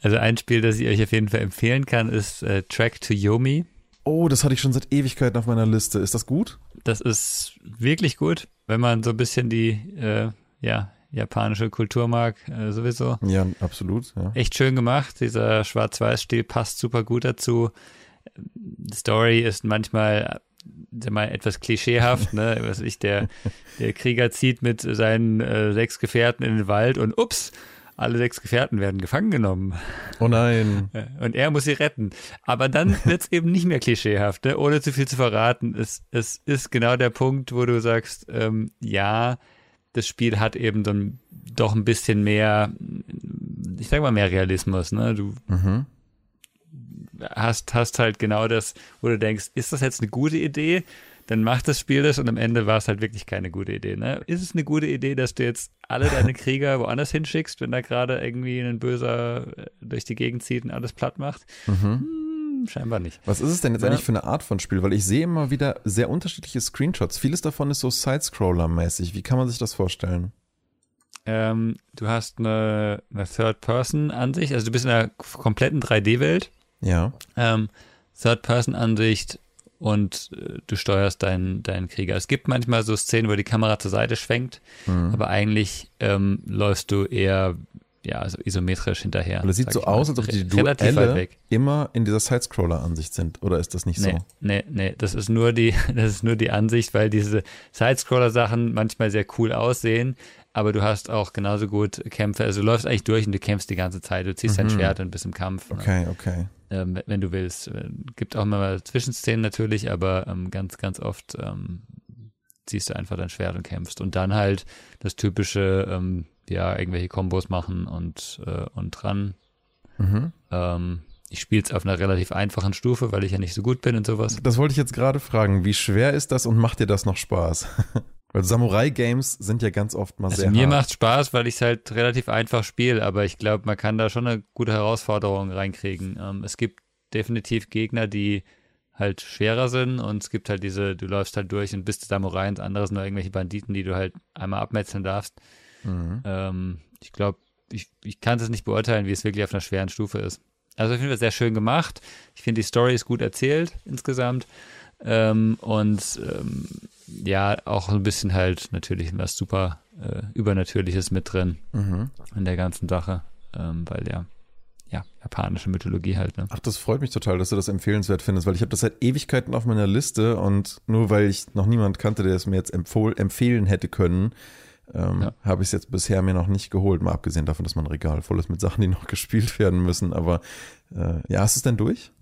Also ein Spiel, das ich euch auf jeden Fall empfehlen kann, ist äh, Track to Yomi. Oh, das hatte ich schon seit Ewigkeiten auf meiner Liste. Ist das gut? Das ist wirklich gut, wenn man so ein bisschen die äh, ja, japanische Kultur mag, äh, sowieso. Ja, absolut. Ja. Echt schön gemacht. Dieser Schwarz-Weiß-Stil passt super gut dazu. Die Story ist manchmal mal etwas klischeehaft, ne? (laughs) Was ich, der, der Krieger zieht mit seinen äh, sechs Gefährten in den Wald und ups, alle sechs Gefährten werden gefangen genommen. Oh nein. (laughs) Und er muss sie retten. Aber dann (laughs) wird es eben nicht mehr klischeehaft, ne? ohne zu viel zu verraten. Es, es ist genau der Punkt, wo du sagst, ähm, ja, das Spiel hat eben dann doch ein bisschen mehr, ich sag mal mehr Realismus, ne? Du mhm. hast, hast halt genau das, wo du denkst, ist das jetzt eine gute Idee? Dann macht das Spiel das und am Ende war es halt wirklich keine gute Idee. Ne? Ist es eine gute Idee, dass du jetzt alle deine (laughs) Krieger woanders hinschickst, wenn da gerade irgendwie ein Böser äh, durch die Gegend zieht und alles platt macht? Mhm. Hm, scheinbar nicht. Was ist es denn jetzt ja. eigentlich für eine Art von Spiel? Weil ich sehe immer wieder sehr unterschiedliche Screenshots. Vieles davon ist so Sidescroller-mäßig. Wie kann man sich das vorstellen? Ähm, du hast eine, eine Third-Person-Ansicht, also du bist in einer kompletten 3D-Welt. Ja. Ähm, Third-Person-Ansicht und äh, du steuerst deinen, deinen Krieger. Es gibt manchmal so Szenen, wo die Kamera zur Seite schwenkt, mhm. aber eigentlich ähm, läufst du eher ja, also isometrisch hinterher. Und es sieht so aus, als ob die Duelle immer in dieser Sidescroller-Ansicht sind, oder ist das nicht nee, so? Nee, nee, das ist nur die, (laughs) das ist nur die Ansicht, weil diese Sidescroller-Sachen manchmal sehr cool aussehen, aber du hast auch genauso gut Kämpfe, also du läufst eigentlich durch und du kämpfst die ganze Zeit, du ziehst mhm. dein Schwert und bist im Kampf. Okay, ne? okay. Ähm, wenn du willst. Äh, gibt auch mal Zwischenszenen natürlich, aber ähm, ganz, ganz oft ähm, ziehst du einfach dein Schwert und kämpfst. Und dann halt das typische, ähm, ja, irgendwelche Kombos machen und, äh, und dran. Mhm. Ähm, ich spiele es auf einer relativ einfachen Stufe, weil ich ja nicht so gut bin und sowas. Das wollte ich jetzt gerade fragen. Wie schwer ist das und macht dir das noch Spaß? (laughs) weil Samurai-Games sind ja ganz oft mal also sehr mir macht Spaß, weil ich es halt relativ einfach spiele, aber ich glaube, man kann da schon eine gute Herausforderung reinkriegen. Ähm, es gibt definitiv Gegner, die halt schwerer sind und es gibt halt diese, du läufst halt durch und bist Samurai und andere sind nur irgendwelche Banditen, die du halt einmal abmetzeln darfst. Mhm. Ähm, ich glaube, ich, ich kann es nicht beurteilen, wie es wirklich auf einer schweren Stufe ist. Also ich finde es sehr schön gemacht. Ich finde, die Story ist gut erzählt insgesamt. Ähm, und ähm, ja, auch ein bisschen halt natürlich was super äh, Übernatürliches mit drin mhm. in der ganzen Sache. Ähm, weil ja, ja, japanische Mythologie halt. Ne? Ach, das freut mich total, dass du das empfehlenswert findest, weil ich habe das seit Ewigkeiten auf meiner Liste und nur weil ich noch niemand kannte, der es mir jetzt empfehlen hätte können, ähm, ja. Habe ich es jetzt bisher mir noch nicht geholt, mal abgesehen davon, dass mein Regal voll ist mit Sachen, die noch (laughs) gespielt werden müssen. Aber äh, ja, hast du es denn durch?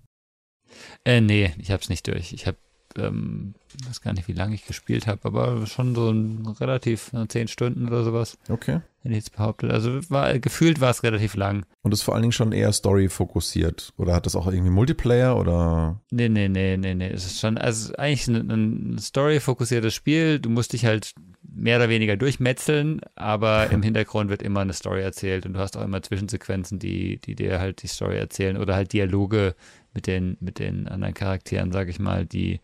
Äh, nee, ich habe es nicht durch. Ich habe, ähm, weiß gar nicht, wie lange ich gespielt habe, aber schon so ein relativ äh, zehn Stunden oder sowas. Okay. Hätte ich jetzt behauptet. Also war, gefühlt war es relativ lang. Und ist vor allen Dingen schon eher Story fokussiert. Oder hat das auch irgendwie Multiplayer oder? Nee, nee, nee, nee, nee. Es ist schon, also eigentlich ein, ein Story fokussiertes Spiel. Du musst dich halt mehr oder weniger durchmetzeln, aber (laughs) im Hintergrund wird immer eine Story erzählt und du hast auch immer Zwischensequenzen, die, die dir halt die Story erzählen oder halt Dialoge mit den, mit den anderen Charakteren, sag ich mal, die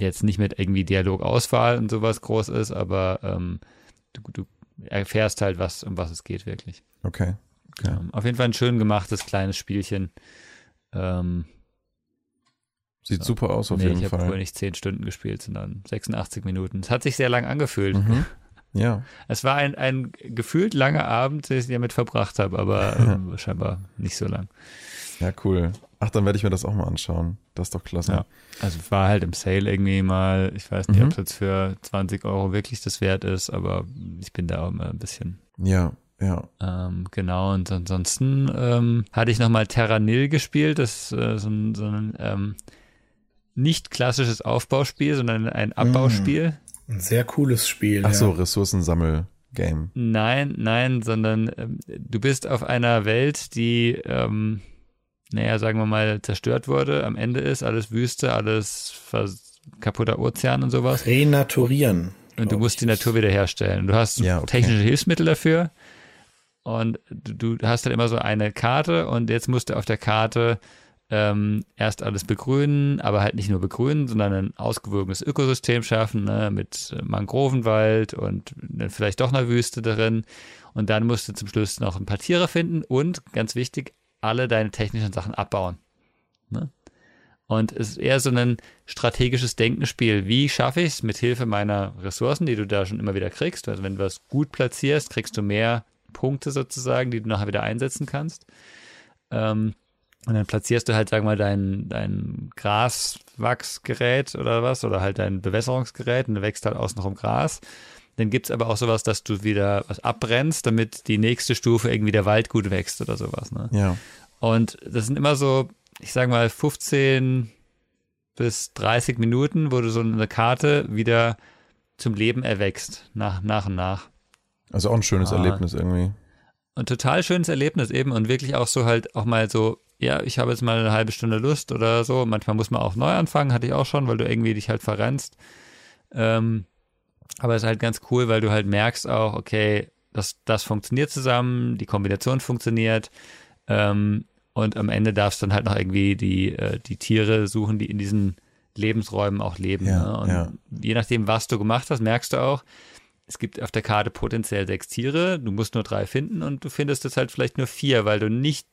jetzt nicht mit irgendwie Dialogauswahl und sowas groß ist, aber ähm, du, du erfährst halt, was, um was es geht wirklich. Okay. okay. Ähm, auf jeden Fall ein schön gemachtes kleines Spielchen. Ähm, Sieht so. super aus auf nee, jeden ich Fall. Ich habe wohl nicht zehn Stunden gespielt, sondern 86 Minuten. Es hat sich sehr lang angefühlt. Mhm. (laughs) Ja. Es war ein, ein gefühlt langer Abend, den ich damit verbracht habe, aber (laughs) ähm, scheinbar nicht so lang. Ja, cool. Ach, dann werde ich mir das auch mal anschauen. Das ist doch klasse. Ja. Also war halt im Sale irgendwie mal, ich weiß nicht, mhm. ob es jetzt für 20 Euro wirklich das wert ist, aber ich bin da auch immer ein bisschen. Ja, ja. Ähm, genau, und ansonsten ähm, hatte ich nochmal Terra Nil gespielt, das ist äh, so ein, so ein ähm, nicht klassisches Aufbauspiel, sondern ein Abbauspiel. Mm, ein sehr cooles Spiel. Ach so, ja. Ressourcensammel-Game. Nein, nein, sondern ähm, du bist auf einer Welt, die, ähm, naja, sagen wir mal, zerstört wurde, am Ende ist, alles Wüste, alles kaputter Ozean und sowas. Renaturieren. Und du musst die Natur wiederherstellen. Du hast ja, okay. technische Hilfsmittel dafür. Und du, du hast dann immer so eine Karte und jetzt musst du auf der Karte ähm, erst alles begrünen, aber halt nicht nur begrünen, sondern ein ausgewogenes Ökosystem schaffen, ne, mit Mangrovenwald und vielleicht doch einer Wüste darin. Und dann musst du zum Schluss noch ein paar Tiere finden und, ganz wichtig, alle deine technischen Sachen abbauen. Ne? Und es ist eher so ein strategisches Denkenspiel. Wie schaffe ich es mit Hilfe meiner Ressourcen, die du da schon immer wieder kriegst? Also wenn du was gut platzierst, kriegst du mehr Punkte sozusagen, die du nachher wieder einsetzen kannst. Ähm, und dann platzierst du halt, sag mal, dein, dein Graswachsgerät oder was, oder halt dein Bewässerungsgerät und du wächst halt außenrum Gras. Dann gibt's aber auch sowas, dass du wieder was abbrennst, damit die nächste Stufe irgendwie der Wald gut wächst oder sowas. Ne? Ja. Und das sind immer so, ich sag mal, 15 bis 30 Minuten, wo du so eine Karte wieder zum Leben erwächst, nach, nach und nach. Also auch ein schönes ah. Erlebnis irgendwie. Ein total schönes Erlebnis eben und wirklich auch so halt auch mal so ja, ich habe jetzt mal eine halbe Stunde Lust oder so. Manchmal muss man auch neu anfangen, hatte ich auch schon, weil du irgendwie dich halt verrennst. Ähm, aber es ist halt ganz cool, weil du halt merkst auch, okay, das, das funktioniert zusammen, die Kombination funktioniert. Ähm, und am Ende darfst du dann halt noch irgendwie die, äh, die Tiere suchen, die in diesen Lebensräumen auch leben. Ja, ne? Und ja. je nachdem, was du gemacht hast, merkst du auch, es gibt auf der Karte potenziell sechs Tiere, du musst nur drei finden und du findest jetzt halt vielleicht nur vier, weil du nicht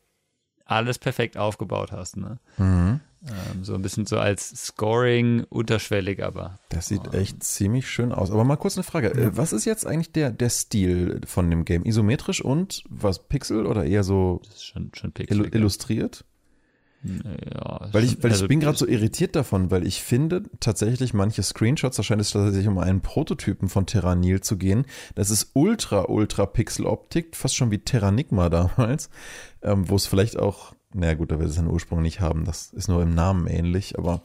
alles perfekt aufgebaut hast. Ne? Mhm. Ähm, so ein bisschen so als Scoring unterschwellig, aber. Das sieht echt ziemlich schön aus. Aber mal kurz eine Frage. Äh. Was ist jetzt eigentlich der, der Stil von dem Game? Isometrisch und was Pixel oder eher so schon, schon Pixel, illustriert? Ja, weil ich, weil also ich bin gerade so irritiert davon, weil ich finde tatsächlich manche Screenshots, da scheint es tatsächlich um einen Prototypen von Terranil zu gehen. Das ist ultra, ultra Pixel-Optik, fast schon wie Terranigma damals, ähm, wo es vielleicht auch naja gut, da wird es seinen Ursprung nicht haben. Das ist nur im Namen ähnlich, aber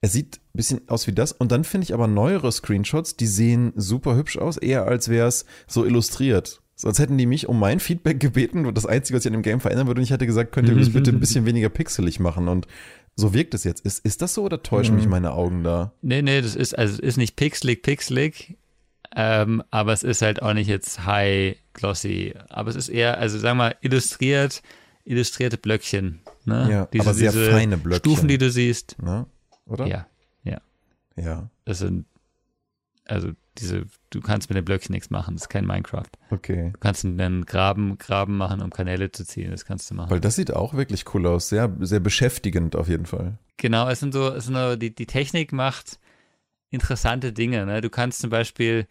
er sieht ein bisschen aus wie das. Und dann finde ich aber neuere Screenshots, die sehen super hübsch aus, eher als wäre es so illustriert. So als hätten die mich um mein Feedback gebeten und das Einzige, was ich an dem Game verändern würde, und ich hätte gesagt, könnt ihr das bitte ein bisschen weniger pixelig machen und so wirkt es jetzt. Ist, ist das so oder täuschen mhm. mich meine Augen da? Nee, nee, das ist, also ist nicht pixelig, pixelig, ähm, aber es ist halt auch nicht jetzt high glossy. Aber es ist eher, also sagen wir mal, illustriert, illustrierte Blöckchen. Ne? Ja, diese, aber sehr diese feine Blöckchen. Stufen, die du siehst. Ne? Oder? Ja, ja. Ja. Das sind, also diese, du kannst mit den Blöckchen nichts machen, das ist kein Minecraft. Okay. Du kannst einen Graben, Graben machen, um Kanäle zu ziehen, das kannst du machen. Weil das sieht auch wirklich cool aus, sehr, sehr beschäftigend auf jeden Fall. Genau, es sind so, es sind so die, die Technik macht interessante Dinge. Ne? Du kannst zum Beispiel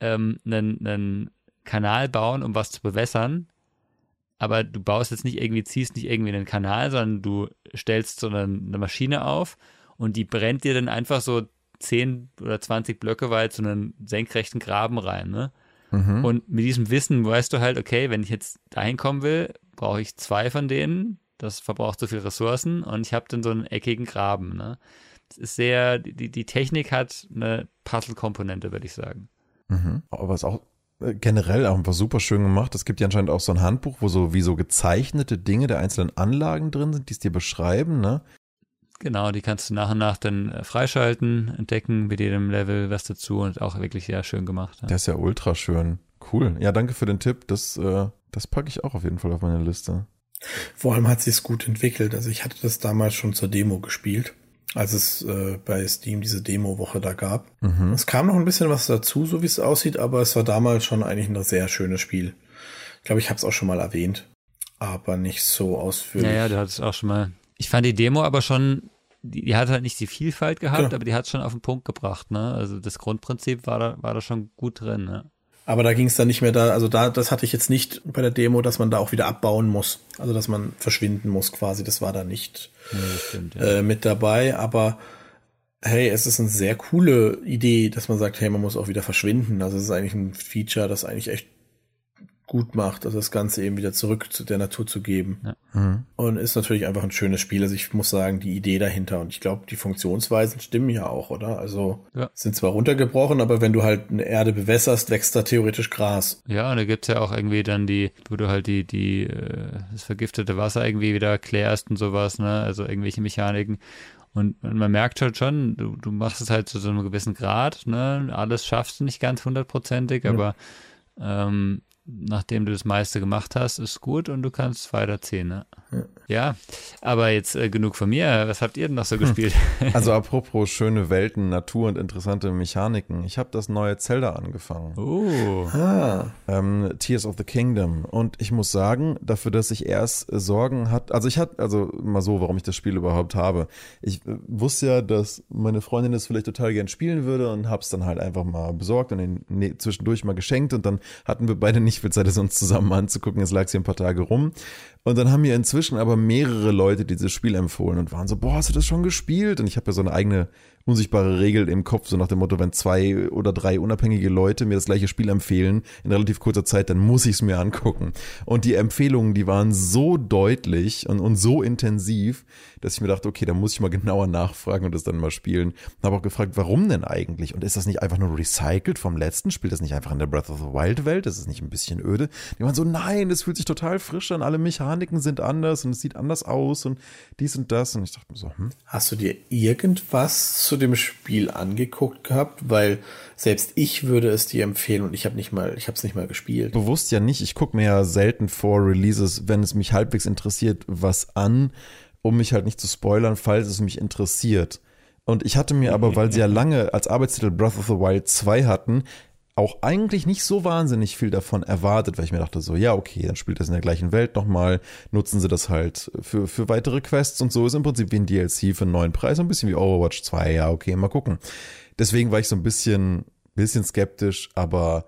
ähm, einen, einen Kanal bauen, um was zu bewässern aber du baust jetzt nicht irgendwie, ziehst nicht irgendwie einen Kanal, sondern du stellst so eine, eine Maschine auf und die brennt dir dann einfach so 10 oder 20 Blöcke weit so einen senkrechten Graben rein, ne? Mhm. Und mit diesem Wissen weißt du halt, okay, wenn ich jetzt dahin kommen will, brauche ich zwei von denen, das verbraucht so viele Ressourcen und ich habe dann so einen eckigen Graben, ne? Das ist sehr, die, die Technik hat eine Puzzle-Komponente, würde ich sagen. Mhm. Aber was auch generell auch einfach super schön gemacht. Es gibt ja anscheinend auch so ein Handbuch, wo so wie so gezeichnete Dinge der einzelnen Anlagen drin sind, die es dir beschreiben, ne? Genau, die kannst du nach und nach dann äh, freischalten, entdecken mit jedem Level was dazu und auch wirklich sehr schön gemacht. Ja. Das ist ja ultra schön. Cool. Ja, danke für den Tipp. Das, äh, das packe ich auch auf jeden Fall auf meine Liste. Vor allem hat sich's gut entwickelt. Also ich hatte das damals schon zur Demo gespielt als es äh, bei Steam diese Demo-Woche da gab. Mhm. Es kam noch ein bisschen was dazu, so wie es aussieht, aber es war damals schon eigentlich ein sehr schönes Spiel. Ich glaube, ich habe es auch schon mal erwähnt, aber nicht so ausführlich. Ja, ja, du hattest auch schon mal. Ich fand die Demo aber schon, die, die hat halt nicht die Vielfalt gehabt, genau. aber die hat schon auf den Punkt gebracht. Ne? Also das Grundprinzip war da, war da schon gut drin. Ne? Aber da ging es dann nicht mehr da, also da, das hatte ich jetzt nicht bei der Demo, dass man da auch wieder abbauen muss. Also dass man verschwinden muss quasi. Das war da nicht nee, stimmt, ja. äh, mit dabei. Aber hey, es ist eine sehr coole Idee, dass man sagt, hey, man muss auch wieder verschwinden. Also es ist eigentlich ein Feature, das eigentlich echt gut macht, also das Ganze eben wieder zurück zu der Natur zu geben. Ja. Mhm. Und ist natürlich einfach ein schönes Spiel. Also ich muss sagen, die Idee dahinter und ich glaube, die Funktionsweisen stimmen ja auch, oder? Also ja. sind zwar runtergebrochen, aber wenn du halt eine Erde bewässerst, wächst da theoretisch Gras. Ja, und da gibt's ja auch irgendwie dann die, wo du halt die, die, äh, das vergiftete Wasser irgendwie wieder klärst und sowas, ne? Also irgendwelche Mechaniken. Und man merkt halt schon, du, du machst es halt zu so einem gewissen Grad, ne? Alles schaffst du nicht ganz hundertprozentig, ja. aber ähm, nachdem du das meiste gemacht hast, ist gut und du kannst weiterziehen. Ne? Ja. ja, aber jetzt äh, genug von mir. Was habt ihr denn noch so hm. gespielt? (laughs) Also (laughs) apropos schöne Welten, Natur und interessante Mechaniken. Ich habe das neue Zelda angefangen. Oh. Ah. Ähm, Tears of the Kingdom. Und ich muss sagen, dafür, dass ich erst Sorgen hatte, also ich hatte, also mal so, warum ich das Spiel überhaupt habe. Ich äh, wusste ja, dass meine Freundin das vielleicht total gern spielen würde und habe es dann halt einfach mal besorgt und ihn ne, zwischendurch mal geschenkt und dann hatten wir beide nicht viel Zeit, es uns zusammen anzugucken. Es lag sie ein paar Tage rum. Und dann haben mir inzwischen aber mehrere Leute dieses Spiel empfohlen und waren so, boah, hast du das schon gespielt? Und ich habe ja so eine eigene unsichtbare Regel im Kopf, so nach dem Motto, wenn zwei oder drei unabhängige Leute mir das gleiche Spiel empfehlen in relativ kurzer Zeit, dann muss ich es mir angucken. Und die Empfehlungen, die waren so deutlich und, und so intensiv, dass ich mir dachte, okay, da muss ich mal genauer nachfragen und das dann mal spielen. Habe auch gefragt, warum denn eigentlich? Und ist das nicht einfach nur recycelt vom letzten? Spielt das nicht einfach in der Breath of the Wild Welt? Das ist nicht ein bisschen öde? Die waren so, nein, das fühlt sich total frisch an, alle Mechaniken sind anders und es sieht anders aus und dies und das. Und ich dachte mir so, hm. Hast du dir irgendwas zu dem Spiel angeguckt gehabt, weil selbst ich würde es dir empfehlen und ich habe nicht mal, ich habe es nicht mal gespielt. Bewusst ja nicht. Ich gucke mir ja selten vor Releases, wenn es mich halbwegs interessiert, was an, um mich halt nicht zu spoilern, falls es mich interessiert. Und ich hatte mir aber, weil sie ja (laughs) lange als Arbeitstitel Breath of the Wild 2 hatten, auch eigentlich nicht so wahnsinnig viel davon erwartet, weil ich mir dachte so, ja, okay, dann spielt das in der gleichen Welt nochmal, nutzen sie das halt für, für weitere Quests und so ist im Prinzip wie ein DLC für einen neuen Preis, ein bisschen wie Overwatch 2, ja, okay, mal gucken. Deswegen war ich so ein bisschen, bisschen skeptisch, aber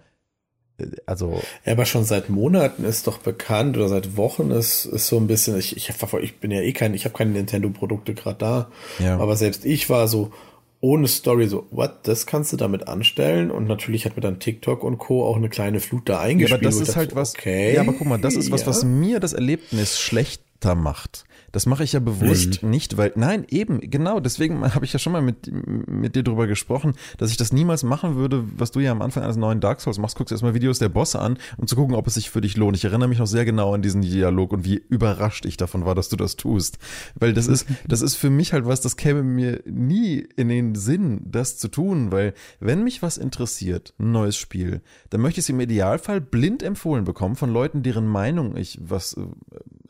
also. Ja, aber schon seit Monaten ist doch bekannt oder seit Wochen ist, ist so ein bisschen, ich, ich, ich bin ja eh kein, ich habe keine Nintendo-Produkte gerade da, ja. aber selbst ich war so, ohne Story so, what, das kannst du damit anstellen? Und natürlich hat mir dann TikTok und Co. auch eine kleine Flut da eingespielt. Ja, aber das ist halt was, okay, ja, aber guck mal, das ist was, ja. was mir das Erlebnis schlechter macht. Das mache ich ja bewusst mhm. nicht, weil, nein, eben, genau, deswegen habe ich ja schon mal mit, mit dir drüber gesprochen, dass ich das niemals machen würde, was du ja am Anfang eines neuen Dark Souls machst, guckst erstmal Videos der Bosse an, um zu gucken, ob es sich für dich lohnt. Ich erinnere mich noch sehr genau an diesen Dialog und wie überrascht ich davon war, dass du das tust. Weil das ist, (laughs) das ist für mich halt was, das käme mir nie in den Sinn, das zu tun, weil wenn mich was interessiert, ein neues Spiel, dann möchte ich es im Idealfall blind empfohlen bekommen von Leuten, deren Meinung ich was,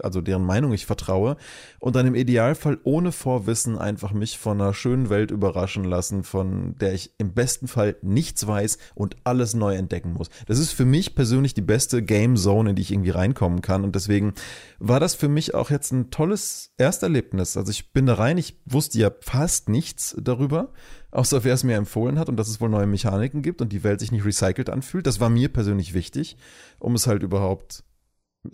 also deren Meinung ich vertraue und dann im Idealfall ohne Vorwissen einfach mich von einer schönen Welt überraschen lassen, von der ich im besten Fall nichts weiß und alles neu entdecken muss. Das ist für mich persönlich die beste Game Zone, in die ich irgendwie reinkommen kann und deswegen war das für mich auch jetzt ein tolles Ersterlebnis. Also ich bin da rein, ich wusste ja fast nichts darüber, außer wer es mir empfohlen hat und dass es wohl neue Mechaniken gibt und die Welt sich nicht recycelt anfühlt. Das war mir persönlich wichtig, um es halt überhaupt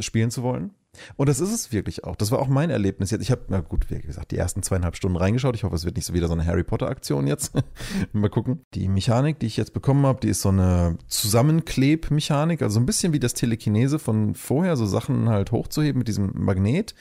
spielen zu wollen. Und das ist es wirklich auch. Das war auch mein Erlebnis jetzt. Ich habe, na gut, wie gesagt, die ersten zweieinhalb Stunden reingeschaut. Ich hoffe, es wird nicht so wieder so eine Harry Potter-Aktion jetzt. (laughs) Mal gucken. Die Mechanik, die ich jetzt bekommen habe, die ist so eine Zusammenkleb-Mechanik, also ein bisschen wie das Telekinese von vorher, so Sachen halt hochzuheben mit diesem Magnet.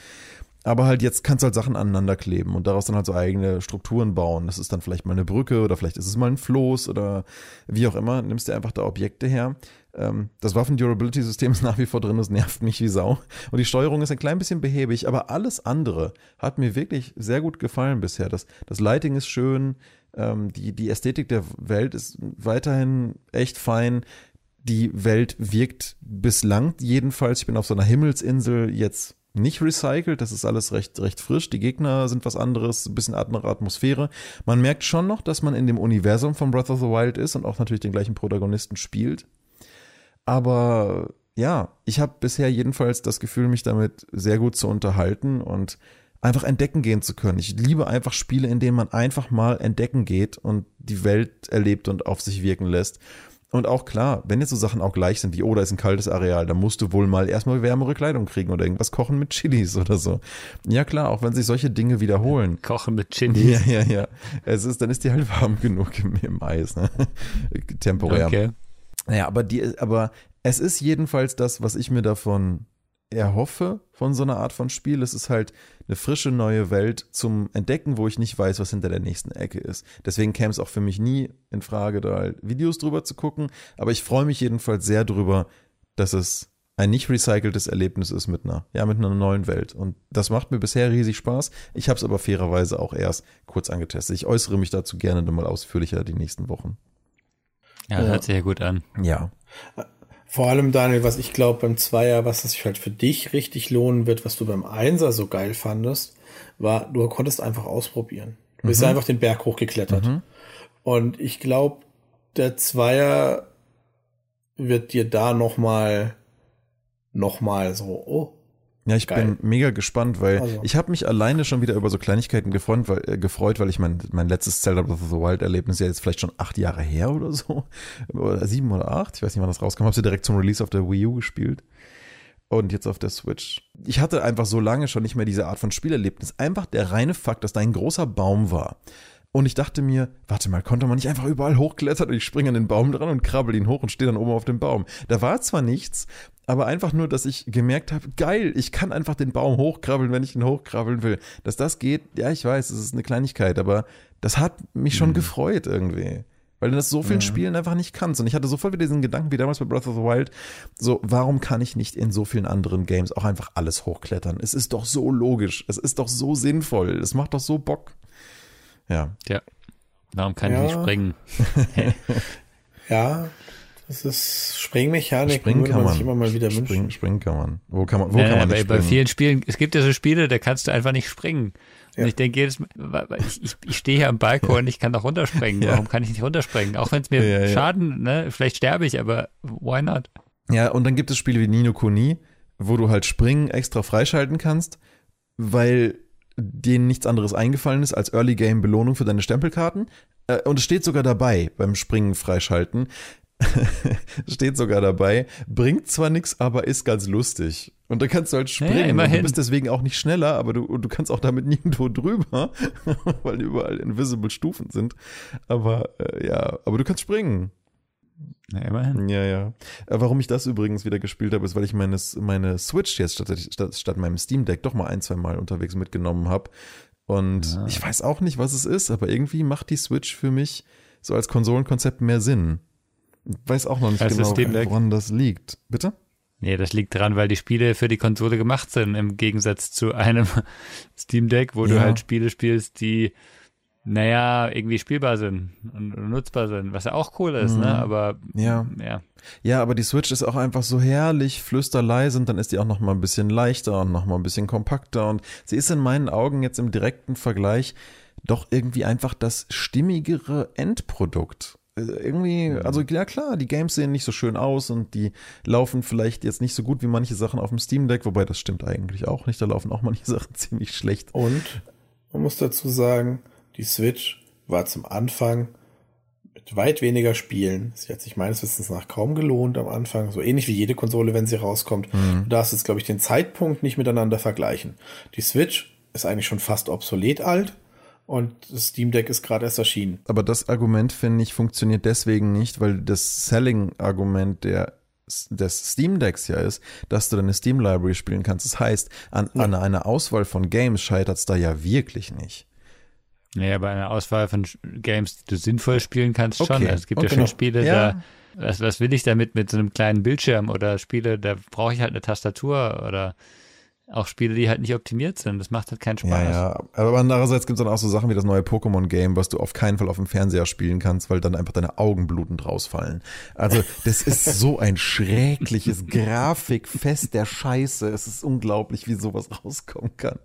Aber halt jetzt kannst du halt Sachen aneinander kleben und daraus dann halt so eigene Strukturen bauen. Das ist dann vielleicht mal eine Brücke oder vielleicht ist es mal ein Floß oder wie auch immer. Nimmst dir einfach da Objekte her. Ähm, das Waffen-Durability-System ist nach wie vor drin, das nervt mich wie Sau. Und die Steuerung ist ein klein bisschen behäbig, aber alles andere hat mir wirklich sehr gut gefallen bisher. Das, das Lighting ist schön, ähm, die, die Ästhetik der Welt ist weiterhin echt fein die Welt wirkt bislang jedenfalls, ich bin auf so einer Himmelsinsel jetzt nicht recycelt, das ist alles recht, recht frisch. Die Gegner sind was anderes, ein bisschen andere Atmosphäre. Man merkt schon noch, dass man in dem Universum von Breath of the Wild ist und auch natürlich den gleichen Protagonisten spielt. Aber ja, ich habe bisher jedenfalls das Gefühl, mich damit sehr gut zu unterhalten und einfach entdecken gehen zu können. Ich liebe einfach Spiele, in denen man einfach mal entdecken geht und die Welt erlebt und auf sich wirken lässt. Und auch klar, wenn jetzt so Sachen auch gleich sind wie, oh, da ist ein kaltes Areal, dann musst du wohl mal erstmal wärmere Kleidung kriegen oder irgendwas kochen mit Chilis (laughs) oder so. Ja klar, auch wenn sich solche Dinge wiederholen. (laughs) Kochen mit Chilis. Ja, ja, ja. Es ist, dann ist die halt (laughs) warm genug im, im Eis, ne? Temporär. Okay. Naja, aber die, aber es ist jedenfalls das, was ich mir davon erhoffe von so einer Art von Spiel. Es ist halt eine frische neue Welt zum Entdecken, wo ich nicht weiß, was hinter der nächsten Ecke ist. Deswegen käme es auch für mich nie in Frage, da halt Videos drüber zu gucken. Aber ich freue mich jedenfalls sehr drüber, dass es ein nicht recyceltes Erlebnis ist mit einer, ja, mit einer neuen Welt. Und das macht mir bisher riesig Spaß. Ich habe es aber fairerweise auch erst kurz angetestet. Ich äußere mich dazu gerne mal ausführlicher die nächsten Wochen. Ja, ja. hört sich ja gut an. Ja. Vor allem, Daniel, was ich glaube beim Zweier, was sich halt für dich richtig lohnen wird, was du beim Einser so geil fandest, war, du konntest einfach ausprobieren. Du bist mhm. einfach den Berg hochgeklettert. Mhm. Und ich glaube, der Zweier wird dir da noch mal, noch mal so, oh, ja, ich Geil. bin mega gespannt, weil also. ich habe mich alleine schon wieder über so Kleinigkeiten gefreut, weil, äh, gefreut, weil ich mein, mein letztes Zelda Breath of the Wild Erlebnis ja jetzt vielleicht schon acht Jahre her oder so. (laughs) Oder sieben oder acht. Ich weiß nicht, wann das rauskam. Habe sie direkt zum Release auf der Wii U gespielt. Und jetzt auf der Switch. Ich hatte einfach so lange schon nicht mehr diese Art von Spielerlebnis. Einfach der reine Fakt, dass da ein großer Baum war. Und ich dachte mir, warte mal, konnte man nicht einfach überall hochklettern und ich springe an den Baum dran und krabbel ihn hoch und stehe dann oben auf dem Baum. Da war zwar nichts, aber einfach nur, dass ich gemerkt habe, geil, ich kann einfach den Baum hochkrabbeln, wenn ich ihn hochkrabbeln will. Dass das geht, ja, ich weiß, es ist eine Kleinigkeit, aber das hat mich schon mhm. gefreut irgendwie. Weil du das so vielen mhm. Spielen einfach nicht kannst. Und ich hatte sofort wieder diesen Gedanken, wie damals bei Breath of the Wild, so, warum kann ich nicht in so vielen anderen Games auch einfach alles hochklettern? Es ist doch so logisch, es ist doch so sinnvoll, es macht doch so Bock. Ja. Ja. Warum kann ja. ich nicht springen? (laughs) ja, Das ist Springmechanik, Springen kann man, sich immer mal wieder springen, wünschen. springen kann man. Wo kann man, wo Ja, kann man bei, nicht bei springen? vielen Spielen, es gibt ja so Spiele, da kannst du einfach nicht springen. Und Ja. ich denke jedes Mal, ich, ich, ich stehe hier am Balkon und ich kann doch runterspringen. Ja. Warum kann ich nicht runterspringen? Auch wenn es mir Ja, ja. schaden, ne? Vielleicht sterbe ich, aber why not? Ja, und dann gibt es Spiele wie Nino Kuni, wo du halt Springen extra freischalten kannst, weil denen nichts anderes eingefallen ist als Early Game Belohnung für deine Stempelkarten. Äh, Und es steht sogar dabei beim Springen freischalten. (laughs) steht sogar dabei, bringt zwar nichts, aber ist ganz lustig. Und dann kannst du halt springen. immerhin. Du bist deswegen auch nicht schneller, aber du, du kannst auch damit (laughs) nirgendwo drüber, (laughs) weil überall invisible Stufen sind. Aber äh, ja, aber du kannst springen. Na, immerhin. Ja, ja. Äh, Warum ich das übrigens wieder gespielt habe, ist, weil ich meine, meine Switch jetzt statt, statt, statt meinem Steam Deck doch mal ein, zwei Mal unterwegs mitgenommen habe. Und Ah. ich weiß auch nicht, was es ist, aber irgendwie macht die Switch für mich so als Konsolenkonzept mehr Sinn. Ich weiß auch noch nicht das genau, Steam Deck? woran das liegt. Bitte? Nee, das liegt daran, weil die Spiele für die Konsole gemacht sind, im Gegensatz zu einem (laughs) Steam Deck, wo du Ja. halt Spiele spielst, die, naja, irgendwie spielbar sind und nutzbar sind, was ja auch cool ist, Mhm. ne? Aber Ja. ja. Ja, aber die Switch ist auch einfach so herrlich flüsterleise und dann ist die auch noch mal ein bisschen leichter und noch mal ein bisschen kompakter und sie ist in meinen Augen jetzt im direkten Vergleich doch irgendwie einfach das stimmigere Endprodukt. Äh, Irgendwie, also ja klar, die Games sehen nicht so schön aus und die laufen vielleicht jetzt nicht so gut wie manche Sachen auf dem Steam Deck, wobei das stimmt eigentlich auch nicht, da laufen auch manche (laughs) Sachen ziemlich schlecht. Und man muss dazu sagen, die Switch war zum Anfang mit weit weniger Spielen. Sie hat sich meines Wissens nach kaum gelohnt am Anfang. So ähnlich wie jede Konsole, wenn sie rauskommt. Du darfst jetzt, glaube ich, den Zeitpunkt nicht miteinander vergleichen. Die Switch ist eigentlich schon fast obsolet alt und das Steam Deck ist gerade erst erschienen. Aber das Argument, finde ich, funktioniert deswegen nicht, weil das Selling-Argument der des Steam Decks ja ist, dass du deine Steam Library spielen kannst. Das heißt, an, an einer Auswahl von Games scheitert es da ja wirklich nicht. Naja, bei einer Auswahl von Games, die du sinnvoll spielen kannst, schon. Okay. Also es gibt Okay. ja schon Spiele, Ja. da, was, was will ich damit mit so einem kleinen Bildschirm oder Spiele, da brauche ich halt eine Tastatur oder auch Spiele, die halt nicht optimiert sind. Das macht halt keinen Spaß. Ja, ja. Aber andererseits gibt es dann auch so Sachen wie das neue Pokémon-Game, was du auf keinen Fall auf dem Fernseher spielen kannst, weil dann einfach deine Augen blutend rausfallen. Also, das ist (laughs) so ein schreckliches Grafikfest der Scheiße. Es ist unglaublich, wie sowas rauskommen kann.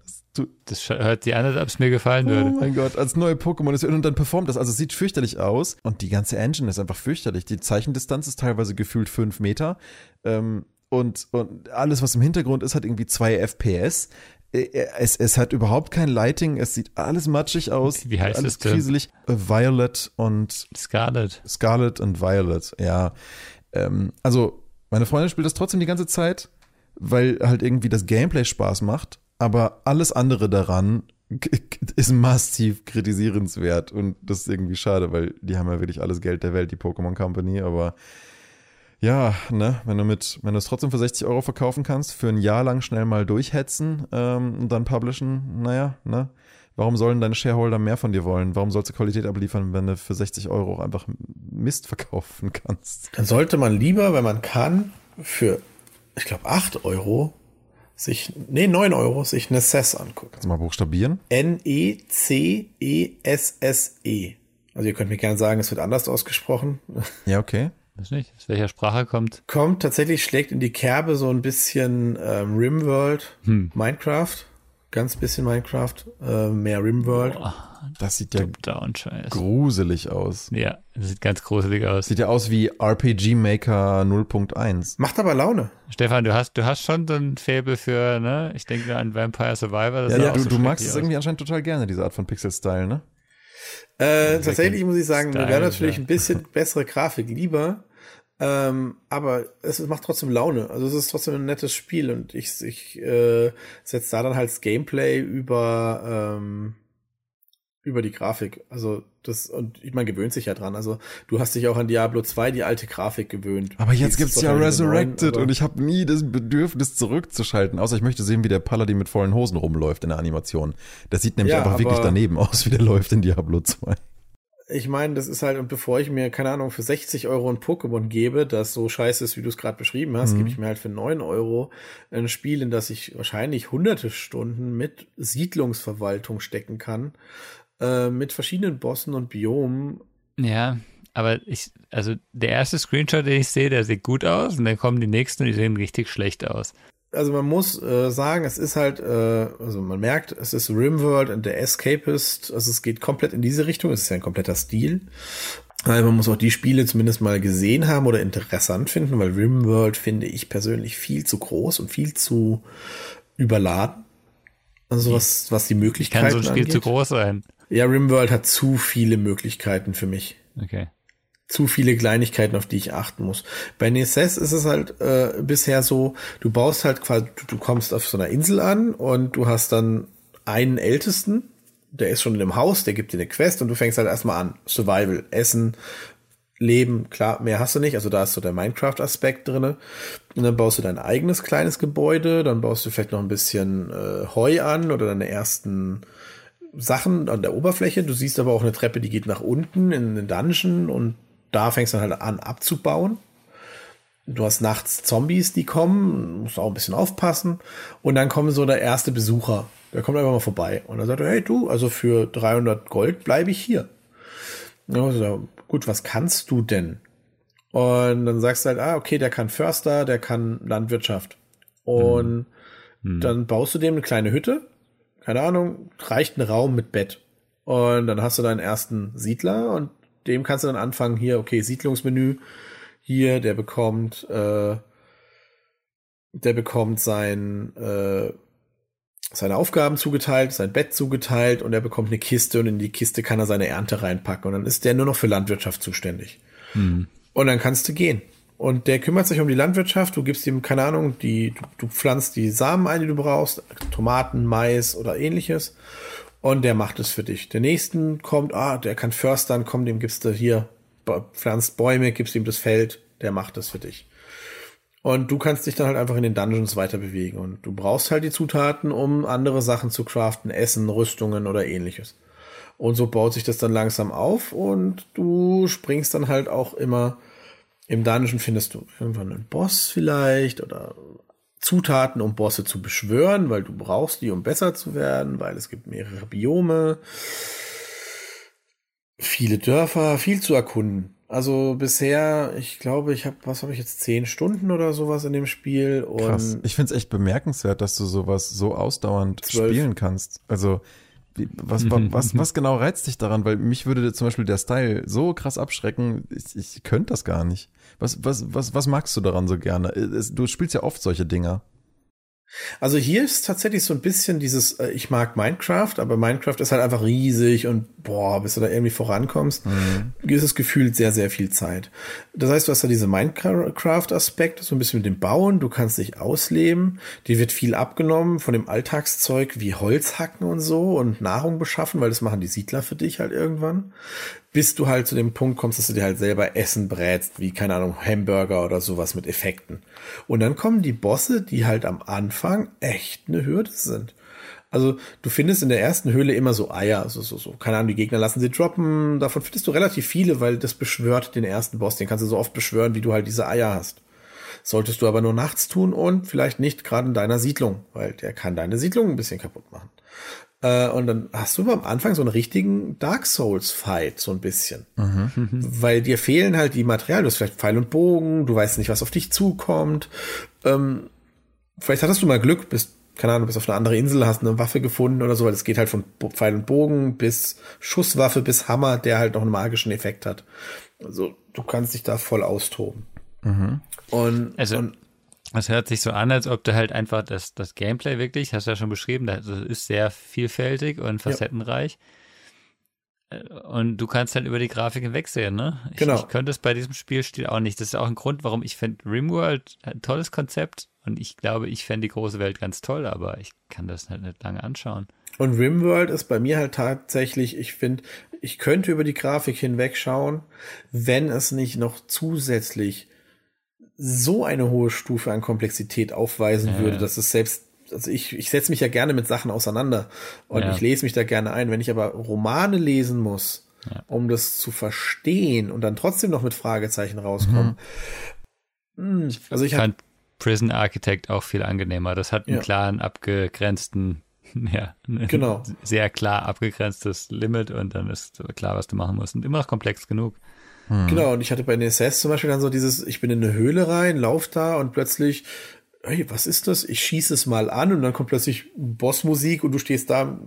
Das hört sich an, als ob es mir gefallen Oh würde. mein Gott, als neue Pokémon ist und dann performt das. Also es sieht fürchterlich aus und die ganze Engine ist einfach fürchterlich. Die Zeichendistanz ist teilweise gefühlt fünf Meter ähm, und, und alles, was im Hintergrund ist, hat irgendwie zwei FPS. Äh, Es, es hat überhaupt kein Lighting, es sieht alles matschig aus. Wie heißt alles es denn? Krieselig. Äh, Violet und Scarlet. Scarlet und Violet, ja. Ähm, also, meine Freundin spielt das trotzdem die ganze Zeit, weil halt irgendwie das Gameplay Spaß macht, aber alles andere daran ist massiv kritisierenswert und das ist irgendwie schade, weil die haben ja wirklich alles Geld der Welt, die Pokémon Company, aber ja, ne, wenn du mit, wenn du es trotzdem für 60 Euro verkaufen kannst, für ein Jahr lang schnell mal durchhetzen ähm, und dann publishen, naja, ne, warum sollen deine Shareholder mehr von dir wollen? Warum sollst du Qualität abliefern, wenn du für 60 Euro auch einfach Mist verkaufen (laughs) kannst? Dann sollte man lieber, wenn man kann, für, ich glaube, 8 Euro sich, nee, 9 Euro, sich eine SES angucken. Kannst du mal buchstabieren? E N-E-C-E-S-S-E. Also ihr könnt mir gerne sagen, es wird anders ausgesprochen. Ja, okay. Weiß nicht, aus welcher Sprache kommt. Kommt tatsächlich, schlägt in die Kerbe so ein bisschen ähm, Rimworld, Minecraft. Ganz bisschen Minecraft, äh, mehr Rimworld. Das sieht ja Down gruselig aus. Ja, das sieht ganz gruselig aus. Sieht ja aus wie RPG Maker 0.1. Macht aber Laune. Stefan, du hast, du hast schon so ein Faible für, ne? Ich denke an Vampire Survivor. Das Ja, ja, du, so du magst es irgendwie anscheinend total gerne, diese Art von Pixel-Style, ne? Äh, tatsächlich muss ich sagen, mir wäre natürlich ja. ein bisschen (laughs) bessere Grafik lieber. Ähm, aber es macht trotzdem Laune. Also es ist trotzdem ein nettes Spiel und ich, ich äh, setze da dann halt das Gameplay über, ähm, über die Grafik. Also das, und man gewöhnt sich ja dran. Also du hast dich auch an Diablo 2 die alte Grafik gewöhnt. Aber jetzt Die gibt's ja neuen, Resurrected aber- und ich habe nie das Bedürfnis zurückzuschalten, außer ich möchte sehen, wie der Paladin mit vollen Hosen rumläuft in der Animation. Das sieht nämlich Ja, einfach wirklich daneben aus, wie der (laughs) läuft in Diablo 2. Ich meine, das ist halt, und bevor ich mir, keine Ahnung, für 60 Euro ein Pokémon gebe, das so scheiße ist, wie du es gerade beschrieben hast, Mhm. gebe ich mir halt für 9 Euro ein Spiel, in das ich wahrscheinlich hunderte Stunden mit Siedlungsverwaltung stecken kann, äh, mit verschiedenen Bossen und Biomen. Ja, aber ich, also der erste Screenshot, den ich sehe, der sieht gut aus und dann kommen die nächsten und die sehen richtig schlecht aus. Also man muss äh, sagen, es ist halt, äh, also man merkt, es ist Rimworld und der Escapist, also es geht komplett in diese Richtung, es ist ja ein kompletter Stil. Also man muss auch die Spiele zumindest mal gesehen haben oder interessant finden, weil Rimworld finde ich persönlich viel zu groß und viel zu überladen. Also was, was die Möglichkeiten Kann so ein Spiel angeht. zu groß sein. Ja, Rimworld hat zu viele Möglichkeiten für mich. Okay. Zu viele Kleinigkeiten, auf die ich achten muss. Bei Nesses ist es halt äh, bisher so, du baust halt quasi, du, kommst auf so einer Insel an und du hast dann einen Ältesten, der ist schon in dem Haus, der gibt dir eine Quest und du fängst halt erstmal an. Survival, Essen, Leben, klar, mehr hast du nicht, also da ist so der Minecraft-Aspekt drinne. Und dann baust du dein eigenes kleines Gebäude, dann baust du vielleicht noch ein bisschen äh, Heu an oder deine ersten Sachen an der Oberfläche. Du siehst aber auch eine Treppe, die geht nach unten in den Dungeon und da fängst du dann halt an abzubauen. Du hast nachts Zombies, die kommen, musst auch ein bisschen aufpassen. Und dann kommt so der erste Besucher. Der kommt einfach mal vorbei. Und dann sagt er, hey du, also für 300 Gold bleibe ich hier. Also, gut, was kannst du denn? Und dann sagst du halt, ah, okay, der kann Förster, der kann Landwirtschaft. Und mhm. dann baust du dem eine kleine Hütte. Keine Ahnung, reicht ein Raum mit Bett. Und dann hast du deinen ersten Siedler und dem kannst du dann anfangen, hier, okay, Siedlungsmenü, hier, der bekommt, äh, der bekommt sein, äh, seine Aufgaben zugeteilt, sein Bett zugeteilt und er bekommt eine Kiste und in die Kiste kann er seine Ernte reinpacken und dann ist der nur noch für Landwirtschaft zuständig. Mhm. Und dann kannst du gehen. Und der kümmert sich um die Landwirtschaft, du gibst ihm, keine Ahnung, die, du, du pflanzt die Samen ein, die du brauchst, Tomaten, Mais oder ähnliches. Und der macht es für dich. Der nächsten kommt, ah, der kann förstern, komm, dem gibst du hier, pflanzt Bäume, gibst ihm das Feld, der macht es für dich. Und du kannst dich dann halt einfach in den Dungeons weiter bewegen. Und du brauchst halt die Zutaten, um andere Sachen zu craften, Essen, Rüstungen oder ähnliches. Und so baut sich das dann langsam auf und du springst dann halt auch immer im Dungeon findest du irgendwann einen Boss vielleicht oder Zutaten, um Bosse zu beschwören, weil du brauchst die, um besser zu werden, weil es gibt mehrere Biome, viele Dörfer, viel zu erkunden. Also bisher, ich glaube, ich habe, was habe ich jetzt, zehn Stunden oder sowas in dem Spiel. Und Krass. Ich finde es echt bemerkenswert, dass du sowas so ausdauernd 12. spielen kannst. Also was, was, (laughs) was genau reizt dich daran? Weil mich würde zum Beispiel der Style so krass abschrecken, ich, ich könnte das gar nicht. Was, was, was, was magst du daran so gerne? Du spielst ja oft solche Dinger. Also hier ist tatsächlich so ein bisschen dieses, äh, ich mag Minecraft, aber Minecraft ist halt einfach riesig und boah, bis du da irgendwie vorankommst, mhm. ist es gefühlt sehr, sehr viel Zeit. Das heißt, du hast da diese Minecraft-Aspekt, so ein bisschen mit dem Bauen, du kannst dich ausleben, dir wird viel abgenommen von dem Alltagszeug wie Holz hacken und so und Nahrung beschaffen, weil das machen die Siedler für dich halt irgendwann bis du halt zu dem Punkt kommst, dass du dir halt selber Essen brätst, wie, keine Ahnung, Hamburger oder sowas mit Effekten. Und dann kommen die Bosse, die halt am Anfang echt eine Hürde sind. Also du findest in der ersten Höhle immer so Eier, so, so, so. Keine Ahnung, die Gegner lassen sie droppen. Davon findest du relativ viele, weil das beschwört den ersten Boss. Den kannst du so oft beschwören, wie du halt diese Eier hast. Solltest du aber nur nachts tun und vielleicht nicht gerade in deiner Siedlung, weil der kann deine Siedlung ein bisschen kaputt machen. Äh, und dann hast du am Anfang so einen richtigen Dark Souls Fight, so ein bisschen. Mhm. Weil dir fehlen halt die Materialien. Du hast vielleicht Pfeil und Bogen, du weißt nicht, was auf dich zukommt. Ähm, vielleicht hattest du mal Glück, bist, keine Ahnung, bist auf eine andere Insel, hast eine Waffe gefunden oder so, weil es geht halt von Pfeil und Bogen bis Schusswaffe bis Hammer, der halt noch einen magischen Effekt hat. Also du kannst dich da voll austoben. Mhm. Und, also, und es hört sich so an, als ob du halt einfach das, das Gameplay wirklich, hast du ja schon beschrieben, das ist sehr vielfältig und facettenreich. Ja. Äh, und du kannst halt über die Grafik hinwegsehen, ne? Ich, genau. Ich könnte es bei diesem Spielstil auch nicht. Das ist auch ein Grund, warum ich finde Rimworld ein tolles Konzept und ich glaube, ich fände die große Welt ganz toll, aber ich kann das halt nicht lange anschauen. Und Rimworld ist bei mir halt tatsächlich, ich finde, ich könnte über die Grafik hinwegschauen, wenn es nicht noch zusätzlich so eine hohe Stufe an Komplexität aufweisen ja, würde, dass es selbst also ich, ich setze mich ja gerne mit Sachen auseinander und ja. ich lese mich da gerne ein. Wenn ich aber Romane lesen muss, ja. um das zu verstehen und dann trotzdem noch mit Fragezeichen rauskommen. Mhm. Hm, also ich fand Prison Architect auch viel angenehmer. Das hat einen ja. klaren, abgegrenzten, (laughs) ja, genau. sehr klar abgegrenztes Limit und dann ist klar, was du machen musst. Und immer noch komplex genug. Hm. Genau, und ich hatte bei NSS zum Beispiel dann so dieses, ich bin in eine Höhle rein, lauf da und plötzlich, hey, was ist das? Ich schieße es mal an und dann kommt plötzlich Bossmusik und du stehst da,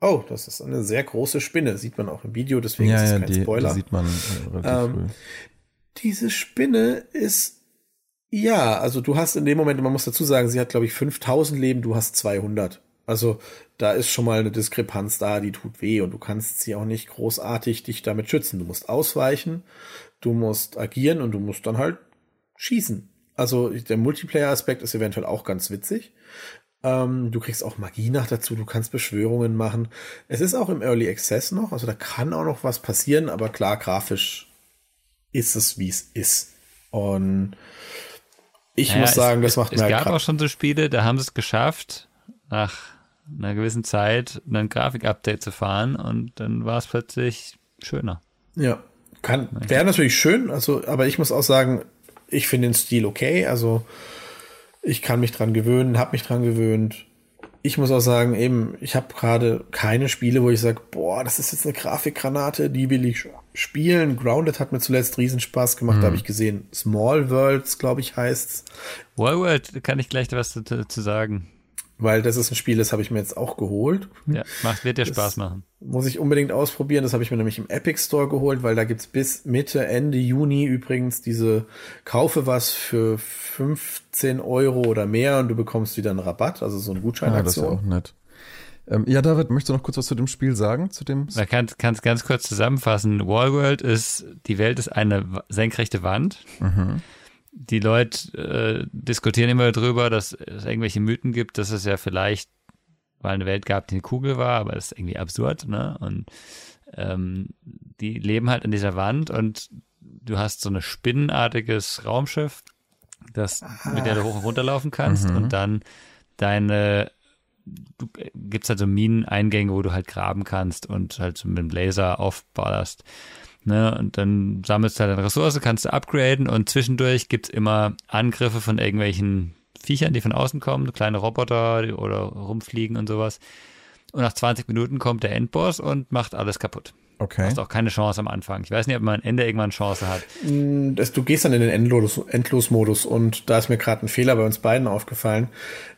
oh, das ist eine sehr große Spinne, sieht man auch im Video, deswegen ja, ist es ja, kein die, Spoiler. Die sieht man äh, ähm, Diese Spinne ist ja, also du hast in dem Moment, man muss dazu sagen, sie hat, glaube ich, 5000 Leben, du hast 200. Also da ist schon mal eine Diskrepanz da, die tut weh und du kannst sie auch nicht großartig dich damit schützen. Du musst ausweichen, du musst agieren und du musst dann halt schießen. Also der Multiplayer-Aspekt ist eventuell auch ganz witzig. Ähm, du kriegst auch Magie nach dazu, du kannst Beschwörungen machen. Es ist auch im Early Access noch, also da kann auch noch was passieren, aber klar, grafisch ist es, wie es ist. Und ich naja, muss sagen, es, das macht es, mir Es halt gab auch schon so Spiele, da haben sie es geschafft, nach einer gewissen Zeit ein Grafik-Update zu fahren und dann war es plötzlich schöner. Ja, kann, wäre natürlich schön, also, aber ich muss auch sagen, ich finde den Stil okay, also ich kann mich dran gewöhnen, habe mich dran gewöhnt. Ich muss auch sagen, eben, ich habe gerade keine Spiele, wo ich sage, boah, das ist jetzt eine Grafikgranate, die will ich spielen. Grounded hat mir zuletzt Riesenspaß gemacht, mhm. da habe ich gesehen. Small Worlds, glaube ich, heißt's. Small World kann ich gleich was zu, zu sagen weil das ist ein Spiel, das habe ich mir jetzt auch geholt. Ja, macht, wird dir das Spaß machen. Muss ich unbedingt ausprobieren. Das habe ich mir nämlich im Epic Store geholt, weil da gibt's bis Mitte, Ende Juni übrigens diese Kaufe was für 15 Euro oder mehr und du bekommst wieder einen Rabatt, also so eine Gutscheinaktion. Ah, das ist auch nett. Ähm, ja, David, möchtest du noch kurz was zu dem Spiel sagen? Zu dem? Man kann es ganz kurz zusammenfassen. Wallworld ist, die Welt ist eine senkrechte Wand. Mhm die Leute äh, diskutieren immer darüber, dass es irgendwelche Mythen gibt, dass es ja vielleicht mal eine Welt gab, die eine Kugel war, aber das ist irgendwie absurd, ne? Und ähm, die leben halt in dieser Wand und du hast so ein spinnenartiges Raumschiff, das mit der du hoch und runter laufen kannst mhm. und dann deine du äh, gibt's halt so Mineneingänge, wo du halt graben kannst und halt so mit dem Laser aufballerst. Ne? Und dann sammelst du halt eine Ressource, kannst du upgraden und zwischendurch gibt's immer Angriffe von irgendwelchen Viechern, die von außen kommen, kleine Roboter oder rumfliegen und sowas. Und nach 20 Minuten kommt der Endboss und macht alles kaputt. Okay. Du hast auch keine Chance am Anfang. Ich weiß nicht, ob man am Ende irgendwann eine Chance hat. Mm, du gehst dann in den Endlos-Modus und da ist mir gerade ein Fehler bei uns beiden aufgefallen.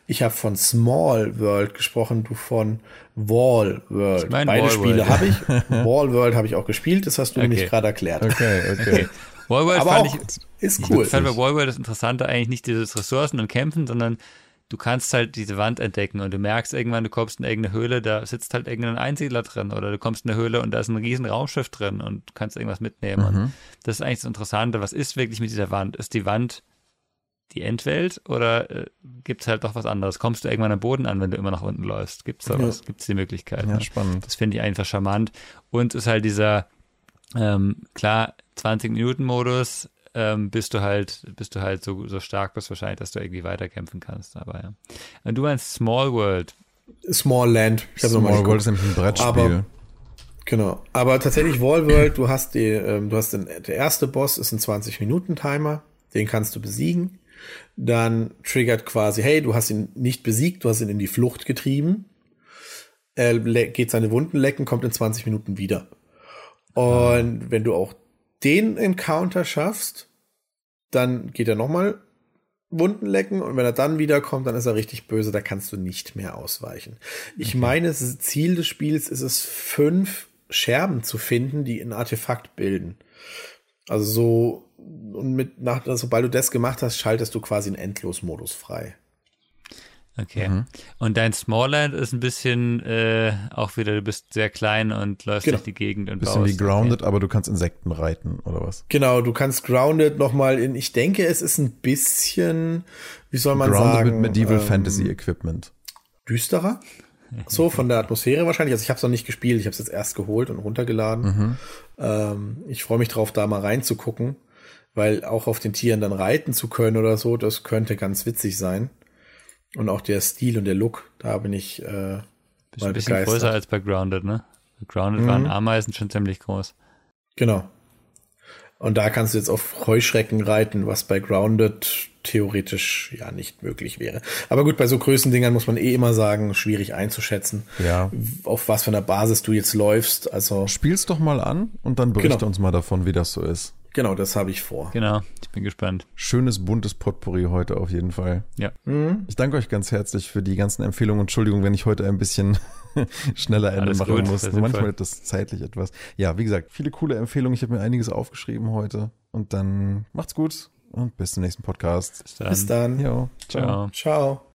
Ich habe von Small World gesprochen, du von Wall World. Ich mein Beide Wall Spiele habe ich. (laughs) Wall World habe ich auch gespielt, das hast du okay. nämlich gerade erklärt. Okay, okay. (laughs) okay. Wall World Aber fand auch, ich, ist cool. Ich fand bei Wall World das Interessante eigentlich nicht dieses Ressourcen und Kämpfen, sondern du kannst halt diese Wand entdecken und du merkst irgendwann, du kommst in irgendeine Höhle, da sitzt halt irgendein Einsiedler drin oder du kommst in eine Höhle und da ist ein riesen Raumschiff drin und du kannst irgendwas mitnehmen. Mhm. Und das ist eigentlich das Interessante. Was ist wirklich mit dieser Wand? Ist die Wand die Endwelt oder äh, gibt es halt doch was anderes? Kommst du irgendwann am Boden an, wenn du immer nach unten läufst? Gibt es da ja. was? Gibt es die Möglichkeit? Ja, ne? spannend. Das finde ich einfach charmant. Und ist halt dieser, ähm, klar, 20-Minuten-Modus, ähm, bist du halt, bist du halt so, so stark bist wahrscheinlich, dass du irgendwie weiterkämpfen kannst. Aber ja. Und du meinst Small World. Small Land. Ich Small World ist nämlich ein Brettspiel. Aber, genau. Aber tatsächlich Wall World, du hast die, ähm, du hast den, der erste Boss ist ein 20-Minuten-Timer. Den kannst du besiegen. Dann triggert quasi, hey, du hast ihn nicht besiegt, du hast ihn in die Flucht getrieben. Er geht seine Wunden lecken, kommt in 20 Minuten wieder. Und wenn du auch den Encounter schaffst, dann geht er nochmal Wunden lecken und wenn er dann wiederkommt, dann ist er richtig böse, da kannst du nicht mehr ausweichen. Ich okay. meine, das Ziel des Spiels ist es, fünf Scherben zu finden, die ein Artefakt bilden. Also so, und mit, nach, sobald du das gemacht hast, schaltest du quasi einen Endlosmodus frei. Okay. Mhm. Und dein Smallland ist ein bisschen äh, auch wieder, du bist sehr klein und läufst genau. durch die Gegend und bisschen baust. wie Grounded, okay. aber du kannst Insekten reiten oder was? Genau, du kannst Grounded nochmal in, ich denke, es ist ein bisschen, wie soll man Grounded sagen? mit Medieval ähm, Fantasy Equipment. Düsterer? (laughs) So, von der Atmosphäre wahrscheinlich. Also ich habe es noch nicht gespielt, ich habe es jetzt erst geholt und runtergeladen. Mhm. Ähm, ich freue mich drauf, da mal reinzugucken, weil auch auf den Tieren dann reiten zu können oder so, das könnte ganz witzig sein. Und auch der Stil und der Look, da bin ich äh, mal ein bisschen begeistert. größer als bei Grounded, ne? Bei Grounded mhm. waren Ameisen schon ziemlich groß. Genau. Und da kannst du jetzt auf Heuschrecken reiten, was bei Grounded theoretisch ja nicht möglich wäre. Aber gut, bei so Größendingern muss man eh immer sagen, schwierig einzuschätzen, ja. auf was für einer Basis du jetzt läufst. Also spielst doch mal an und dann berichte genau. uns mal davon, wie das so ist. Genau, das habe ich vor. Genau, ich bin gespannt. Schönes, buntes Potpourri heute auf jeden Fall. Ja. Mhm. Ich danke euch ganz herzlich für die ganzen Empfehlungen. Entschuldigung, wenn ich heute ein bisschen (laughs) schneller Ende Alles machen gut, muss. Manchmal ist das zeitlich etwas. Ja, wie gesagt, viele coole Empfehlungen. Ich habe mir einiges aufgeschrieben heute. Und dann macht's gut und bis zum nächsten Podcast. Bis dann. Bis dann. Jo, ciao. Ciao.